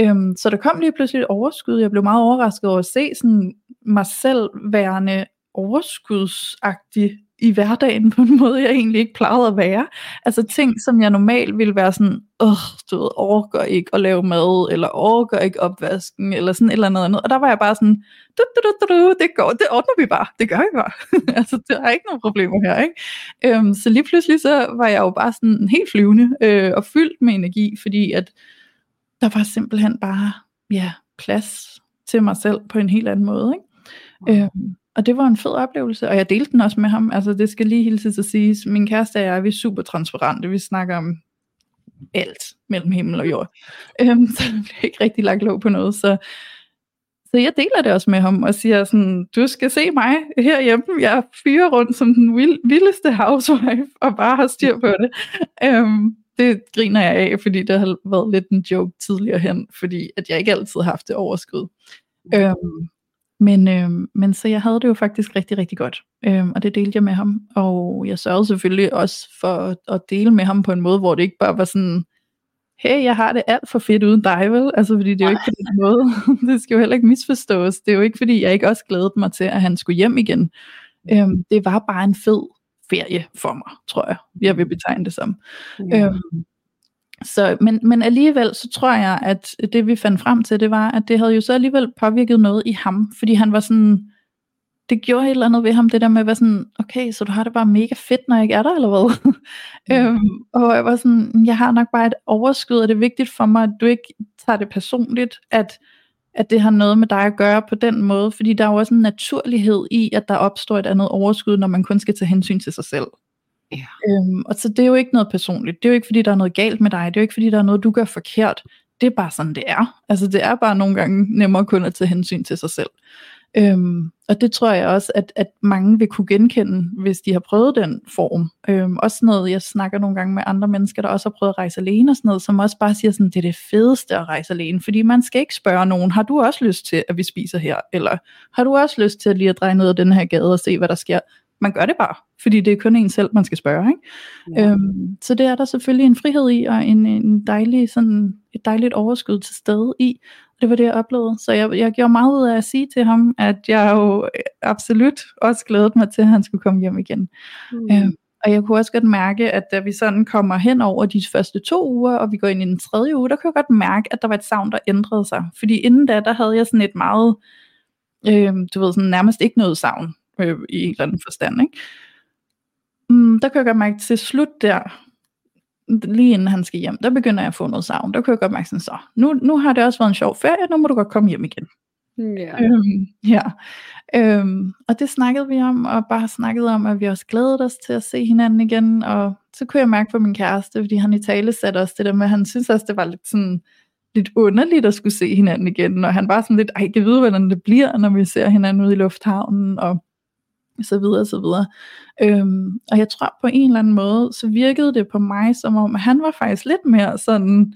A: Øhm, så der kom lige pludselig et overskud. Jeg blev meget overrasket over at se sådan mig selv værende overskudsagtig i hverdagen på en måde, jeg egentlig ikke plejede at være. Altså ting, som jeg normalt ville være sådan, åh, du ved, overgår ikke at lave mad, eller overgår ikke opvasken, eller sådan et eller andet andet. Og der var jeg bare sådan, du, du, du, du, det går, det ordner vi bare, det gør vi bare. altså, der er ikke nogen problemer her, ikke? Øhm, så lige pludselig så var jeg jo bare sådan helt flyvende, øh, og fyldt med energi, fordi at der var simpelthen bare, ja, plads til mig selv på en helt anden måde, ikke? Øhm, og det var en fed oplevelse, og jeg delte den også med ham. Altså det skal lige hilse at sige, min kæreste og jeg, vi er super transparente. Vi snakker om alt mellem himmel og jord. Øhm, så det bliver ikke rigtig lagt låg på noget. Så, så jeg deler det også med ham og siger sådan, du skal se mig herhjemme. Jeg fyrer rundt som den vildeste housewife og bare har styr på det. Øhm, det griner jeg af, fordi det har været lidt en joke tidligere hen, fordi at jeg ikke altid har haft det overskud. Øhm, men, øh, men så jeg havde det jo faktisk rigtig, rigtig godt, øh, og det delte jeg med ham, og jeg sørgede selvfølgelig også for at dele med ham på en måde, hvor det ikke bare var sådan, hey, jeg har det alt for fedt uden dig, vel? Altså, fordi det er jo ikke på den måde. det skal jo heller ikke misforstås. Det er jo ikke, fordi jeg ikke også glædede mig til, at han skulle hjem igen. Øh, det var bare en fed ferie for mig, tror jeg, jeg vil betegne det som. Ja. Øhm, Så, men, men alligevel, så tror jeg, at det vi fandt frem til, det var, at det havde jo så alligevel påvirket noget i ham, fordi han var sådan, det gjorde et eller andet ved ham, det der med at være sådan, okay, så du har det bare mega fedt, når jeg ikke er der, eller hvad? Mm. øhm, og jeg var sådan, jeg har nok bare et overskud, og det er vigtigt for mig, at du ikke tager det personligt, at, at det har noget med dig at gøre på den måde, fordi der er jo også en naturlighed i, at der opstår et andet overskud, når man kun skal tage hensyn til sig selv.
B: Ja.
A: Øhm, og så det er jo ikke noget personligt, det er jo ikke fordi, der er noget galt med dig, det er jo ikke fordi, der er noget, du gør forkert, det er bare sådan, det er. Altså det er bare nogle gange nemmere kun at tage hensyn til sig selv. Øhm, og det tror jeg også, at, at mange vil kunne genkende, hvis de har prøvet den form. Øhm, også noget, jeg snakker nogle gange med andre mennesker, der også har prøvet at rejse alene og sådan noget, som også bare siger sådan, det er det fedeste at rejse alene, fordi man skal ikke spørge nogen, har du også lyst til, at vi spiser her? Eller har du også lyst til at lige at dreje ned ad den her gade og se, hvad der sker? Man gør det bare, fordi det er kun en selv, man skal spørge. Ikke? Ja. Øhm, så det er der selvfølgelig en frihed i, og en, en dejlig, sådan, et dejligt overskud til stede i. Det var det, jeg oplevede. Så jeg, jeg gjorde meget ud af at sige til ham, at jeg jo absolut også glædede mig til, at han skulle komme hjem igen. Mm. Øhm, og jeg kunne også godt mærke, at da vi sådan kommer hen over de første to uger, og vi går ind i den tredje uge, der kunne jeg godt mærke, at der var et savn, der ændrede sig. Fordi inden da, der havde jeg sådan et meget, øh, du ved, sådan nærmest ikke noget savn øh, i en eller anden forstand. Ikke? Mm, der kan jeg godt mærke til slut der, lige inden han skal hjem, der begynder jeg at få noget savn. Der kan jeg godt mærke sådan, så nu, nu har det også været en sjov ferie, nu må du godt komme hjem igen.
B: Ja.
A: Øhm, ja. Øhm, og det snakkede vi om, og bare snakkede om, at vi også glædede os til at se hinanden igen, og så kunne jeg mærke på min kæreste, fordi han i tale satte også det der med, at han synes også, det var lidt sådan, lidt underligt at skulle se hinanden igen, og han var sådan lidt, ej, jeg ved, hvordan det bliver, når vi ser hinanden ude i lufthavnen, og så videre, så videre. Øhm, og jeg tror på en eller anden måde, så virkede det på mig, som om han var faktisk lidt mere sådan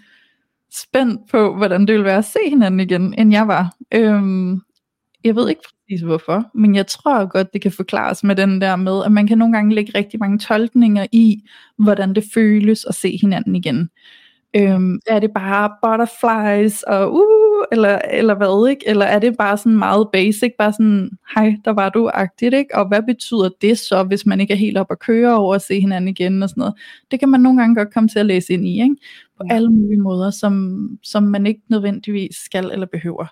A: spændt på, hvordan det ville være at se hinanden igen, end jeg var. Øhm, jeg ved ikke præcis hvorfor, men jeg tror godt, det kan forklares med den der med, at man kan nogle gange lægge rigtig mange tolkninger i, hvordan det føles at se hinanden igen. Øhm, er det bare butterflies og uh, eller, eller hvad, ikke? Eller er det bare sådan meget basic, bare sådan, hej, der var du agtigt, ikke? Og hvad betyder det så, hvis man ikke er helt op at køre over at se hinanden igen og sådan noget? Det kan man nogle gange godt komme til at læse ind i, ikke? På ja. alle mulige måder, som, som man ikke nødvendigvis skal eller behøver.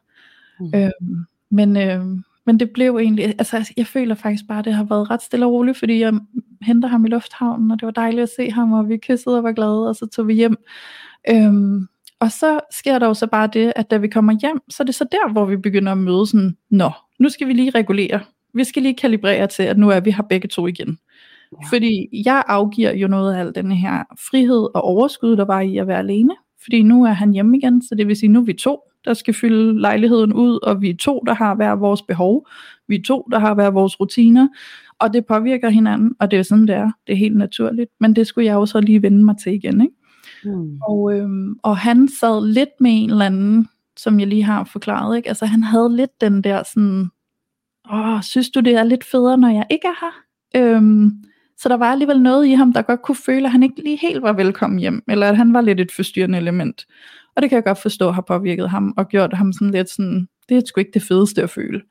A: Mm. Øhm, men, øhm, men det blev egentlig, altså jeg føler faktisk bare, at det har været ret stille og roligt, fordi jeg henter ham i lufthavnen, og det var dejligt at se ham, og vi kyssede og var glade, og så tog vi hjem. Øhm, og så sker der jo så bare det, at da vi kommer hjem, så er det så der, hvor vi begynder at møde sådan, nå, nu skal vi lige regulere. Vi skal lige kalibrere til, at nu er vi her begge to igen. Ja. Fordi jeg afgiver jo noget af al den her frihed og overskud, der var i at være alene. Fordi nu er han hjemme igen, så det vil sige, nu er vi to, der skal fylde lejligheden ud, og vi er to, der har hver vores behov. Vi er to, der har hver vores rutiner, og det påvirker hinanden, og det er sådan, det er. Det er helt naturligt. Men det skulle jeg jo så lige vende mig til igen, ikke? Mm. Og, øhm, og han sad lidt med en eller anden, som jeg lige har forklaret, ikke? Altså han havde lidt den der sådan, åh, synes du det er lidt federe, når jeg ikke er her? Øhm, så der var alligevel noget i ham, der godt kunne føle, at han ikke lige helt var velkommen hjem, eller at han var lidt et forstyrrende element. Og det kan jeg godt forstå har påvirket ham, og gjort ham sådan lidt sådan, det er sgu ikke det fedeste at føle.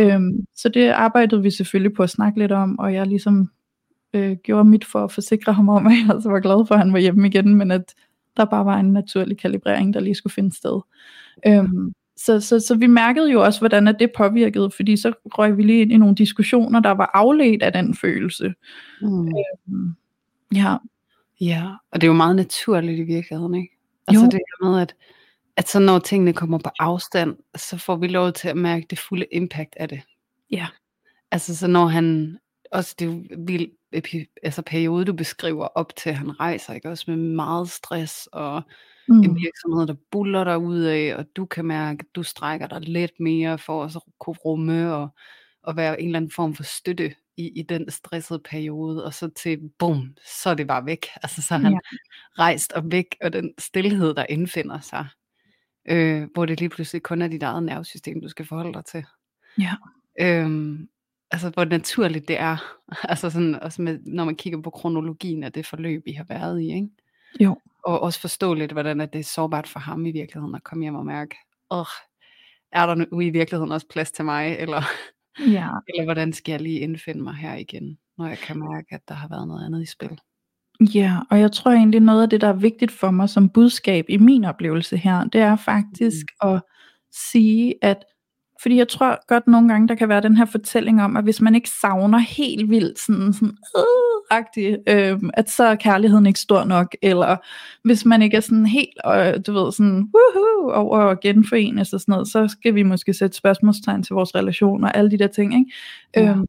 A: Øhm, så det arbejdede vi selvfølgelig på at snakke lidt om, og jeg ligesom øh, gjorde mit for at forsikre ham om, at jeg altså var glad for, at han var hjemme igen, men at der bare var en naturlig kalibrering, der lige skulle finde sted. Øhm, så, så, så vi mærkede jo også, hvordan det påvirkede, fordi så røg vi lige ind i nogle diskussioner, der var afledt af den følelse. Mm. Øhm, ja.
B: Ja, og det er jo meget naturligt i virkeligheden, ikke? Altså jo. det her med, at, at så når tingene kommer på afstand, så får vi lov til at mærke det fulde impact af det.
A: Ja.
B: Altså så når han, også det vil altså periode, du beskriver op til, han rejser, ikke? Også med meget stress og mm. en virksomhed, der buller dig ud af, og du kan mærke, at du strækker dig lidt mere for at kunne rumme og, og være en eller anden form for støtte i, i den stressede periode, og så til, bum, så er det bare væk. Altså så er han ja. rejst og væk, og den stillhed, der indfinder sig, øh, hvor det lige pludselig kun er dit eget nervesystem, du skal forholde dig til.
A: Ja.
B: Øhm, altså hvor naturligt det er, altså sådan, også med, når man kigger på kronologien af det forløb, vi har været i, ikke?
A: Jo.
B: Og også forstå lidt, hvordan det er sårbart for ham i virkeligheden, at komme hjem og mærke, åh, er der nu i virkeligheden også plads til mig, eller,
A: ja.
B: eller hvordan skal jeg lige indfinde mig her igen, når jeg kan mærke, at der har været noget andet i spil.
A: Ja, og jeg tror egentlig noget af det, der er vigtigt for mig som budskab i min oplevelse her, det er faktisk mm. at sige, at fordi jeg tror godt nogle gange, der kan være den her fortælling om, at hvis man ikke savner helt vildt sådan, sådan øh, øh, at så er kærligheden ikke stor nok, eller hvis man ikke er sådan helt, øh, du ved, sådan woohoo, over at genforenes og sådan noget, så skal vi måske sætte spørgsmålstegn til vores relation og alle de der ting, ikke? Ja. Øhm,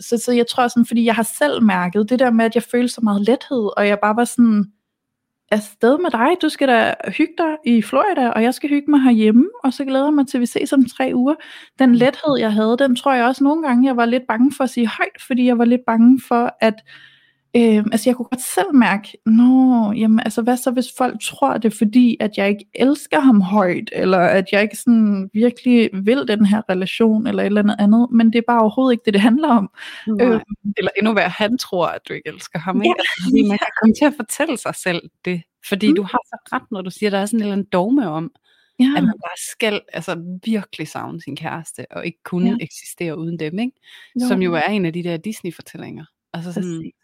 A: så, så jeg tror sådan, fordi jeg har selv mærket det der med, at jeg følte så meget lethed, og jeg bare var sådan, afsted med dig. Du skal da hygge dig i Florida, og jeg skal hygge mig herhjemme, og så glæder jeg mig til, at vi ses om tre uger. Den lethed, jeg havde, den tror jeg også nogle gange, jeg var lidt bange for at sige højt, fordi jeg var lidt bange for, at Øh, altså jeg kunne godt selv mærke, nå, jamen altså hvad så hvis folk tror det fordi, at jeg ikke elsker ham højt, eller at jeg ikke sådan virkelig vil den her relation, eller et eller andet andet, men det er bare overhovedet ikke det, det handler om.
B: Øh, eller endnu værre, han tror, at du ikke elsker ham, ikke? Ja. Altså, man kan komme til at fortælle sig selv det, fordi mm. du har så ret, når du siger, at der er sådan en eller anden dogme om, ja. at man bare skal altså, virkelig savne sin kæreste, og ikke kunne ja. eksistere uden dem, ikke? Jo. som jo er en af de der Disney-fortællinger. Altså sådan, Præcis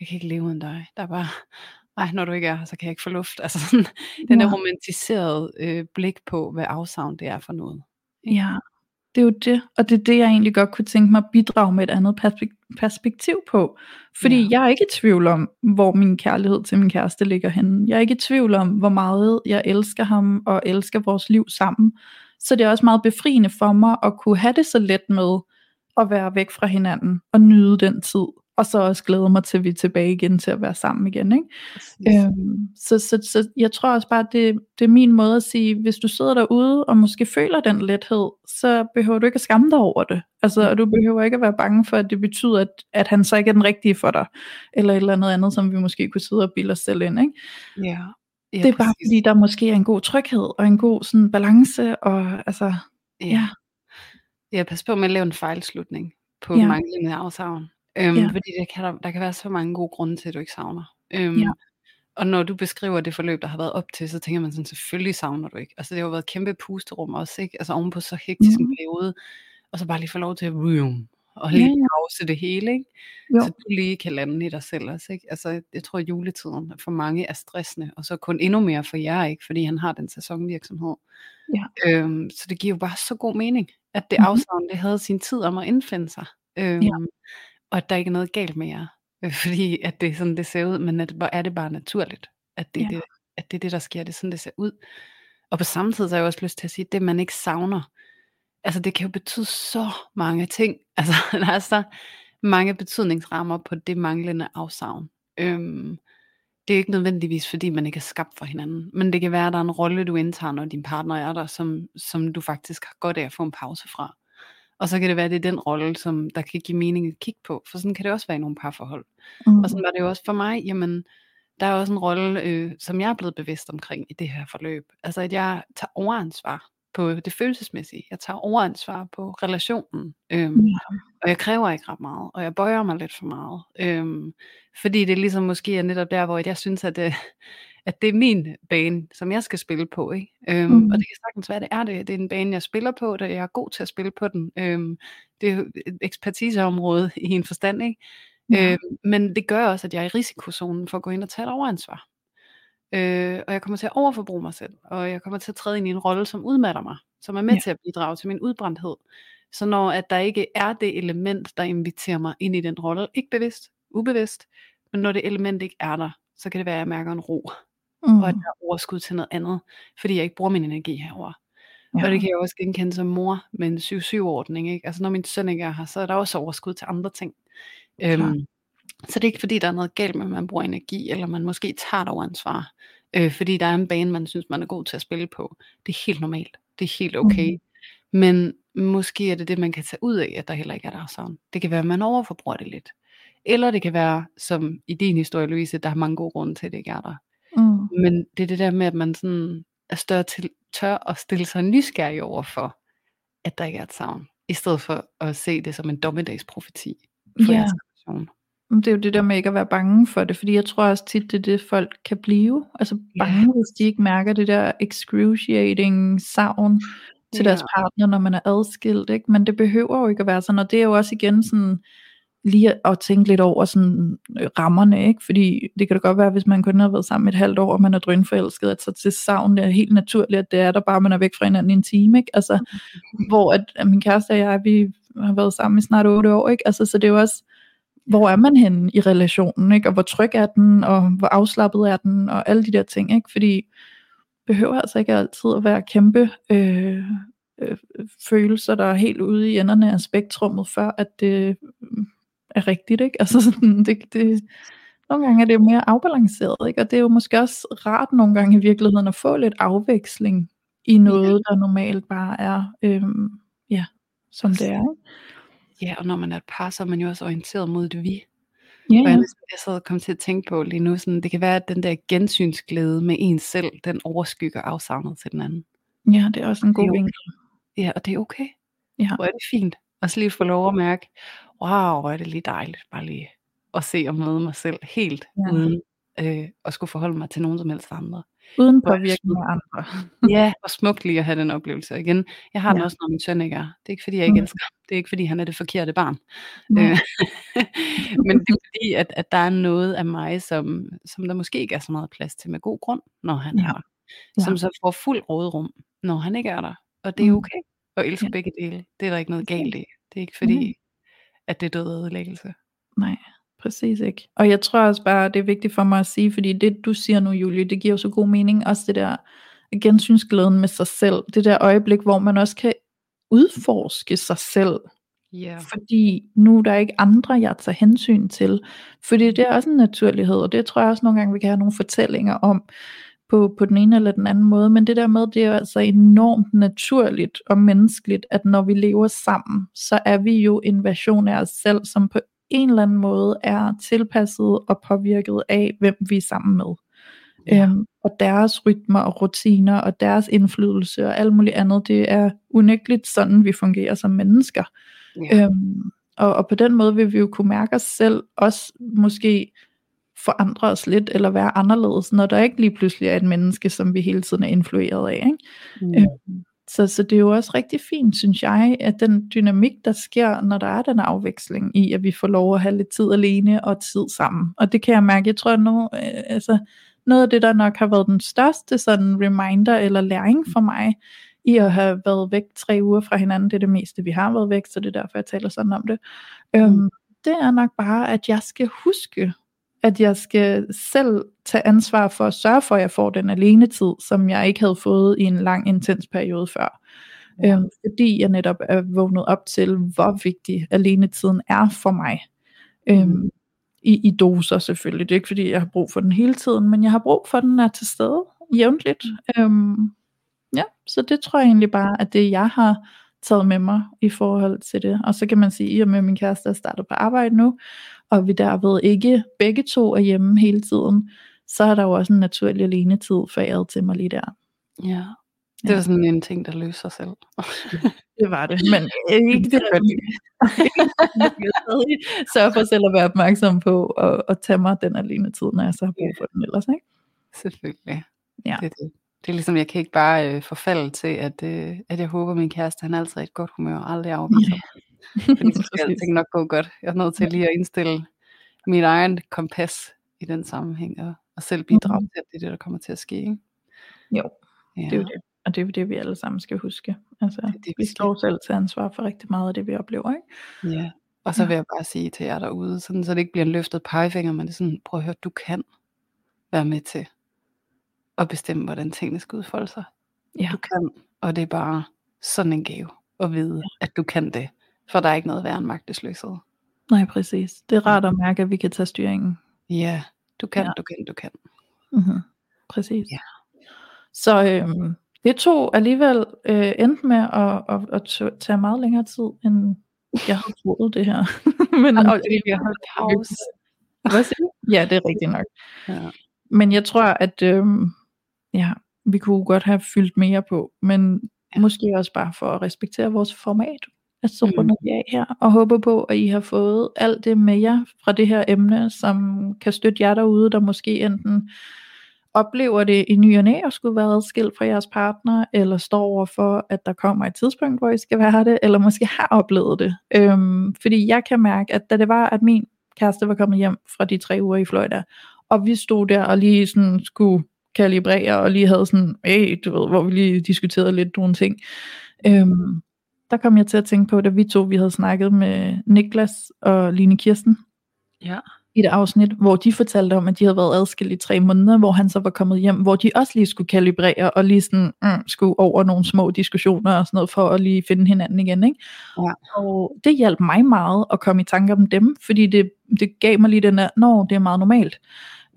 B: jeg kan ikke leve uden dig. Der er bare, ej, når du ikke er her, så kan jeg ikke få luft. Altså sådan, den der romantiserede øh, blik på, hvad afsavn det er for noget.
A: Ja, det er jo det, og det er det, jeg egentlig godt kunne tænke mig at bidrage med et andet perspektiv på. Fordi ja. jeg er ikke i tvivl om, hvor min kærlighed til min kæreste ligger henne. Jeg er ikke i tvivl om, hvor meget jeg elsker ham og elsker vores liv sammen. Så det er også meget befriende for mig at kunne have det så let med at være væk fra hinanden og nyde den tid og så også glæder mig til, at vi er tilbage igen til at være sammen igen. Ikke? Øhm, så, så, så jeg tror også bare, det, det er min måde at sige, hvis du sidder derude og måske føler den lethed, så behøver du ikke at skamme dig over det. Altså, og du behøver ikke at være bange for, at det betyder, at, at han så ikke er den rigtige for dig, eller et eller andet andet, som vi måske kunne sidde og bilde os selv ind. Ikke?
B: Ja. Ja,
A: det er bare fordi, der måske er en god tryghed, og en god sådan, balance, og altså, ja. ja.
B: Ja, pas på med at lave en fejlslutning på ja. manglende afsavn. Øhm, ja. Fordi det kan der, der kan være så mange gode grunde til, at du ikke savner. Øhm, ja. Og når du beskriver det forløb, der har været op til, så tænker man sådan, selvfølgelig savner du ikke. Altså det har jo været et kæmpe pusterum også, ikke? Altså oven på så hektisk en periode, og så bare lige få lov til at room, og lige ja, ja. pause det hele, ikke? Jo. Så du lige kan lande i dig selv også, ikke? Altså jeg tror, at juletiden for mange er stressende, og så kun endnu mere for jer, ikke? Fordi han har den sæsonvirksomhed. Ja. Øhm, så det giver jo bare så god mening, at det mm-hmm. afsavn, det havde sin tid om at indfinde sig. Øhm, ja og at der ikke er noget galt med jer, øh, fordi at det er sådan, det ser ud, men at, hvor er det bare naturligt, at det, ja. det, at det er det, der sker, det er sådan, det ser ud. Og på samme tid, så har jeg også lyst til at sige, at det man ikke savner, altså det kan jo betyde så mange ting, altså der er så mange betydningsrammer på det manglende afsavn. Øhm, det er ikke nødvendigvis, fordi man ikke er skabt for hinanden, men det kan være, at der er en rolle, du indtager, når din partner er der, som, som du faktisk har godt af at få en pause fra. Og så kan det være, at det er den rolle, som der kan give mening at kigge på. For sådan kan det også være i nogle parforhold. Mm. Og sådan var det jo også for mig. Jamen, der er også en rolle, øh, som jeg er blevet bevidst omkring i det her forløb. Altså at jeg tager overansvar på det følelsesmæssige. Jeg tager overansvar på relationen. Øhm, ja. Og jeg kræver ikke ret meget. Og jeg bøjer mig lidt for meget. Øhm, fordi det ligesom måske er netop der, hvor jeg synes, at, øh, at det er min bane, som jeg skal spille på. Ikke? Øhm, mm. Og det kan sagtens være, det er det. Det er en bane, jeg spiller på, da jeg er god til at spille på den. Øhm, det er et ekspertiseområde i en forstand. Ikke? Ja. Øhm, men det gør også, at jeg er i risikozonen for at gå ind og tage et overansvar. Øh, og jeg kommer til at overforbruge mig selv, og jeg kommer til at træde ind i en rolle, som udmatter mig, som er med ja. til at bidrage til min udbrændthed. Så når at der ikke er det element, der inviterer mig ind i den rolle, ikke bevidst, ubevidst, men når det element ikke er der, så kan det være, at jeg mærker en ro mm. og at der er overskud til noget andet, fordi jeg ikke bruger min energi herover. Ja. Og det kan jeg også genkende som mor med en 7-7-ordning. Ikke? Altså når min søn ikke er her, så er der også overskud til andre ting. Øhm, så det er ikke fordi, der er noget galt med, at man bruger energi, eller man måske tager et overansvar, øh, fordi der er en bane, man synes, man er god til at spille på. Det er helt normalt. Det er helt okay. Mm. Men måske er det det, man kan tage ud af, at der heller ikke er der sådan. Det kan være, at man overforbruger det lidt. Eller det kan være, som i din historie, Louise, der er mange gode grunde til, at det ikke er der. Men det er det der med, at man sådan er større til, tør at stille sig nysgerrig over for, at der ikke er et savn, i stedet for at se det som en dommedagsprofeti for ja. jeres
A: Det er jo det der med ikke at være bange for det, fordi jeg tror også tit, det er det, folk kan blive. Altså bange, ja. hvis de ikke mærker det der excruciating savn til ja. deres partner, når man er adskilt. Ikke? Men det behøver jo ikke at være sådan, og det er jo også igen sådan, lige at tænke lidt over sådan øh, rammerne, ikke? fordi det kan da godt være, hvis man kun har været sammen et halvt år, og man er drønforelsket, at så til savn det er helt naturligt, at det er der bare, man er væk fra hinanden i en time, ikke? Altså, hvor at, at min kæreste og jeg, vi har været sammen i snart otte år, ikke? Altså, så det er jo også, hvor er man henne i relationen, ikke? og hvor tryg er den, og hvor afslappet er den, og alle de der ting, ikke? fordi behøver altså ikke altid at være kæmpe øh, øh, følelser, der er helt ude i enderne af spektrummet, før at det er rigtigt, ikke? Altså sådan, det, det, nogle gange er det jo mere afbalanceret, ikke? Og det er jo måske også rart nogle gange i virkeligheden at få lidt afveksling i noget, ja. der normalt bare er, øhm, ja, som det er, ikke?
B: Ja, og når man er et par, så er man jo også orienteret mod det vi.
A: Ja, ja.
B: jeg, og kom til at tænke på lige nu, sådan, det kan være, at den der gensynsglæde med en selv, den overskygger afsavnet til den anden.
A: ja, det er også en god vinkel.
B: Ja, og det er okay.
A: Ja.
B: Hvor er det fint. Og så lige få lov at mærke, wow, hvor er det lige dejligt, bare lige at se og møde mig selv helt
A: Ja.
B: ja. uden øh, at skulle forholde mig til nogen som helst andre.
A: Uden påvirkning af andre.
B: Ja, og smukt lige at have den oplevelse. Og igen, jeg har den
A: Ja.
B: også, når min søn ikke er. Det er ikke, fordi jeg ikke
A: Mm.
B: elsker ham. Det er ikke, fordi han er det forkerte barn. Øh, Men det er fordi, at, at der er noget af mig, som, som der måske ikke er så meget plads til med god grund, når han
A: Ja.
B: er der.
A: Ja.
B: Som så får fuld rådrum, når han ikke er der. Og det er
A: Mm.
B: okay at elske
A: Ja.
B: begge dele. Det er der ikke noget galt i. Det er ikke fordi,
A: Nej.
B: At det er død og ødelæggelse.
A: Nej, præcis ikke. Og jeg tror også bare, det er vigtigt for mig at sige, fordi det du siger nu, Julie, det giver jo så god mening, også det der gensynsglæden med sig selv, det der øjeblik, hvor man også kan udforske sig selv,
B: Ja.
A: fordi nu er der ikke andre, jeg tager hensyn til. Fordi det er også en naturlighed, og det tror jeg også nogle gange, vi kan have nogle fortællinger om, på, på den ene eller den anden måde, men det der med, det er jo altså enormt naturligt og menneskeligt, at når vi lever sammen, så er vi jo en version af os selv, som på en eller anden måde er tilpasset og påvirket af, hvem vi er sammen med.
B: Ja.
A: Øhm, og deres rytmer og rutiner og deres indflydelse og alt muligt andet, det er unægteligt sådan, vi fungerer som mennesker.
B: Ja.
A: Øhm, og, og på den måde vil vi jo kunne mærke os selv, også måske forandre os lidt, eller være anderledes, når der ikke lige pludselig er et menneske, som vi hele tiden er influeret af. Ikke?
B: Mm.
A: Øhm, så, så det er jo også rigtig fint, synes jeg, at den dynamik, der sker, når der er den afveksling i, at vi får lov at have lidt tid alene og tid sammen. Og det kan jeg mærke, jeg tror, noget, øh, altså, noget af det, der nok har været den største sådan reminder eller læring for mig, i at have været væk tre uger fra hinanden, det er det meste, vi har været væk, så det er derfor, jeg taler sådan om det. Øhm, det er nok bare, at jeg skal huske, at jeg skal selv tage ansvar for at sørge for, at jeg får den alene tid, som jeg ikke havde fået i en lang, intens periode før.
B: Ja.
A: Øhm, fordi jeg netop er vågnet op til, hvor vigtig alenetiden er for mig. Øhm,
B: Mm.
A: i, I doser selvfølgelig. Det er ikke fordi, jeg har brug for den hele tiden, men jeg har brug for, at den er til stede jævnligt. Øhm, ja, så det tror jeg egentlig bare, at det jeg har taget med mig i forhold til det. Og så kan man sige, at i og med min kæreste er startet på arbejde nu, og vi derved ikke begge to er hjemme hele tiden, så er der jo også en naturlig alenetid foræret til mig lige der.
B: ja. Det er sådan en ting, der løser sig selv.
A: Det var det, men ikke det, jeg skal stadig sørge for selv at være opmærksom på at, at tage mig den alene tid, når jeg så har brug for den ellers. Ikke?
B: Selvfølgelig.
A: Ja.
B: Det, er det. det er ligesom, jeg kan ikke bare øh, forfalde til, at, øh, at jeg håber, at min kæreste han er altid i et godt humør og aldrig afviser. Fordi så skal alting nok gå godt. Jeg er nødt til lige at indstille min egen kompas i den sammenhæng, og, og selv bidrage
A: Mhm.
B: til, at det er det, der kommer til at ske. Ikke?
A: Jo,
B: Ja.
A: det er jo det. Og det er jo det, vi alle sammen skal huske. Altså,
B: Det det, vi
A: vi står selv til ansvar for rigtig meget af det, vi oplever. Ikke?
B: Ja. Og så
A: Ja.
B: vil jeg bare sige til jer derude, sådan, så det ikke bliver en løftet pegefinger, men det er sådan, prøv at høre, du kan være med til at bestemme, hvordan tingene skal udfolde sig.
A: Ja.
B: Du kan, og det er bare sådan en gave at vide, at du kan det. For der er ikke noget værre end magtesløshed.
A: Nej, præcis. Det er rart at mærke, at vi kan tage styringen.
B: Ja, du kan,
A: Ja.
B: du kan, du kan.
A: Mm-hmm. Præcis.
B: Ja.
A: Så øhm, det tog alligevel øh, endte med at, at, at tage meget længere tid, end jeg havde troet det her. Men, og,
B: fordi vi har holdt pause.
A: Hvad siger du? Ja, det er rigtigt nok.
B: Ja.
A: Men jeg tror, at øhm, ja, vi kunne godt have fyldt mere på, men
B: ja.
A: måske også bare for at respektere vores format. At så runder vi af her, og håber på, at I har fået alt det med jer fra det her emne, som kan støtte jer derude, der måske enten oplever det i ny og næ at skulle være adskilt fra jeres partner, eller står over for, at der kommer et tidspunkt, hvor I skal være det, eller måske har oplevet det. Øhm, fordi jeg kan mærke, at da det var, at min kæreste var kommet hjem fra de tre uger i Florida, og vi stod der og lige sådan skulle kalibrere, og lige havde sådan, hey, du ved, hvor vi lige diskuterede lidt nogle ting. Øhm, der kom jeg til at tænke på, da vi to, vi havde snakket med Niklas og Line Kirsten,
B: Ja.
A: i et afsnit, hvor de fortalte om, at de havde været adskilt i tre måneder, hvor han så var kommet hjem, hvor de også lige skulle kalibrere, og lige sådan, mm, skulle over nogle små diskussioner og sådan noget, for at lige finde hinanden igen, ikke?
B: Ja.
A: Og det hjalp mig meget at komme i tanke om dem, fordi det, det gav mig lige den der, nå, det er meget normalt.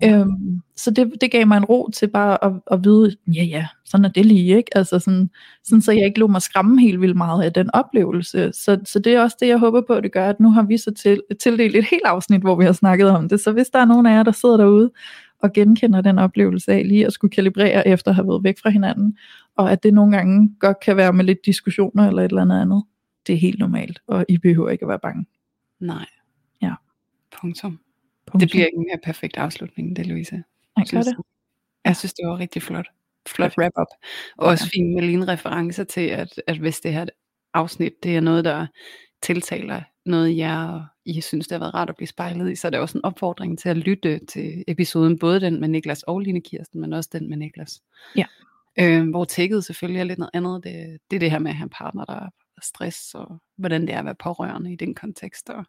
A: Øhm, så det, det gav mig en ro til bare at, at vide, ja ja, sådan er det lige, ikke? Altså sådan, sådan så jeg ikke lå mig skræmme helt vildt meget af den oplevelse. Så, så det er også det, jeg håber på, at det gør, at nu har vi så til, tildelt et helt afsnit, hvor vi har snakket om det. Så hvis der er nogen af jer, der sidder derude og genkender den oplevelse af lige at skulle kalibrere efter at have været væk fra hinanden, og at det nogle gange godt kan være med lidt diskussioner eller et eller andet andet, det er helt normalt, og I behøver ikke at være bange.
B: Nej.
A: Ja.
B: Punktum.
A: Punktum.
B: Det bliver ikke en mere perfekt afslutning, det Louise.
A: Nej, gør
B: synes
A: det.
B: jeg. Jeg synes, det var rigtig flot. Flot wrap-up. Og også fint med lige en reference til, at, at hvis det her afsnit, det er noget, der tiltaler noget jer, og I synes, det har været rart at blive spejlet i, så er det også en opfordring til at lytte til episoden, både den med Niklas og Line Kirsten, men også den med Niklas.
A: Ja.
B: Øh, hvor tækket selvfølgelig er lidt noget andet. Det, det er det her med at have en partner, der er stress, og hvordan det er at være pårørende i den kontekst. Og,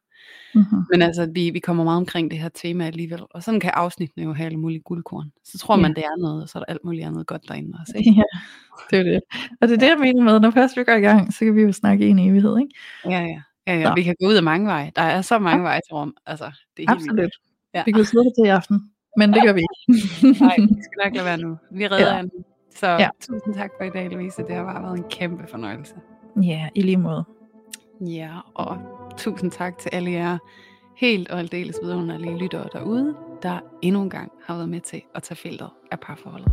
A: Mm-hmm.
B: men altså, vi, vi kommer meget omkring det her tema alligevel, og sådan kan afsnittene jo have alle mulige guldkorn. Så tror
A: Ja.
B: man, det er noget, og så er der alt muligt andet godt derinde også. Ikke?
A: Ja, det er det. Og det er det, jeg mener med, når først vi går i gang, så kan vi jo snakke i en evighed, ikke?
B: Ja, ja. ja, ja.
A: Så.
B: Vi kan gå ud af mange veje. Der er så mange veje til Rom. Altså, det er helt vildt.
A: Absolut.
B: Ja.
A: Vi kan jo sidde det til i aften, men det gør vi ikke.
B: Nej, vi skal nok lade være nu. Vi redder
A: Ja.
B: ja. Så
A: Ja.
B: ja. tusind tak for i dag, Louise. Det har bare været en kæmpe fornøjelse
A: ja, i lige måde.
B: Ja, og tusind tak til alle jer helt og aldeles vidunderlige lyttere derude, der endnu en gang har været med til at tage feltet af parforholdet.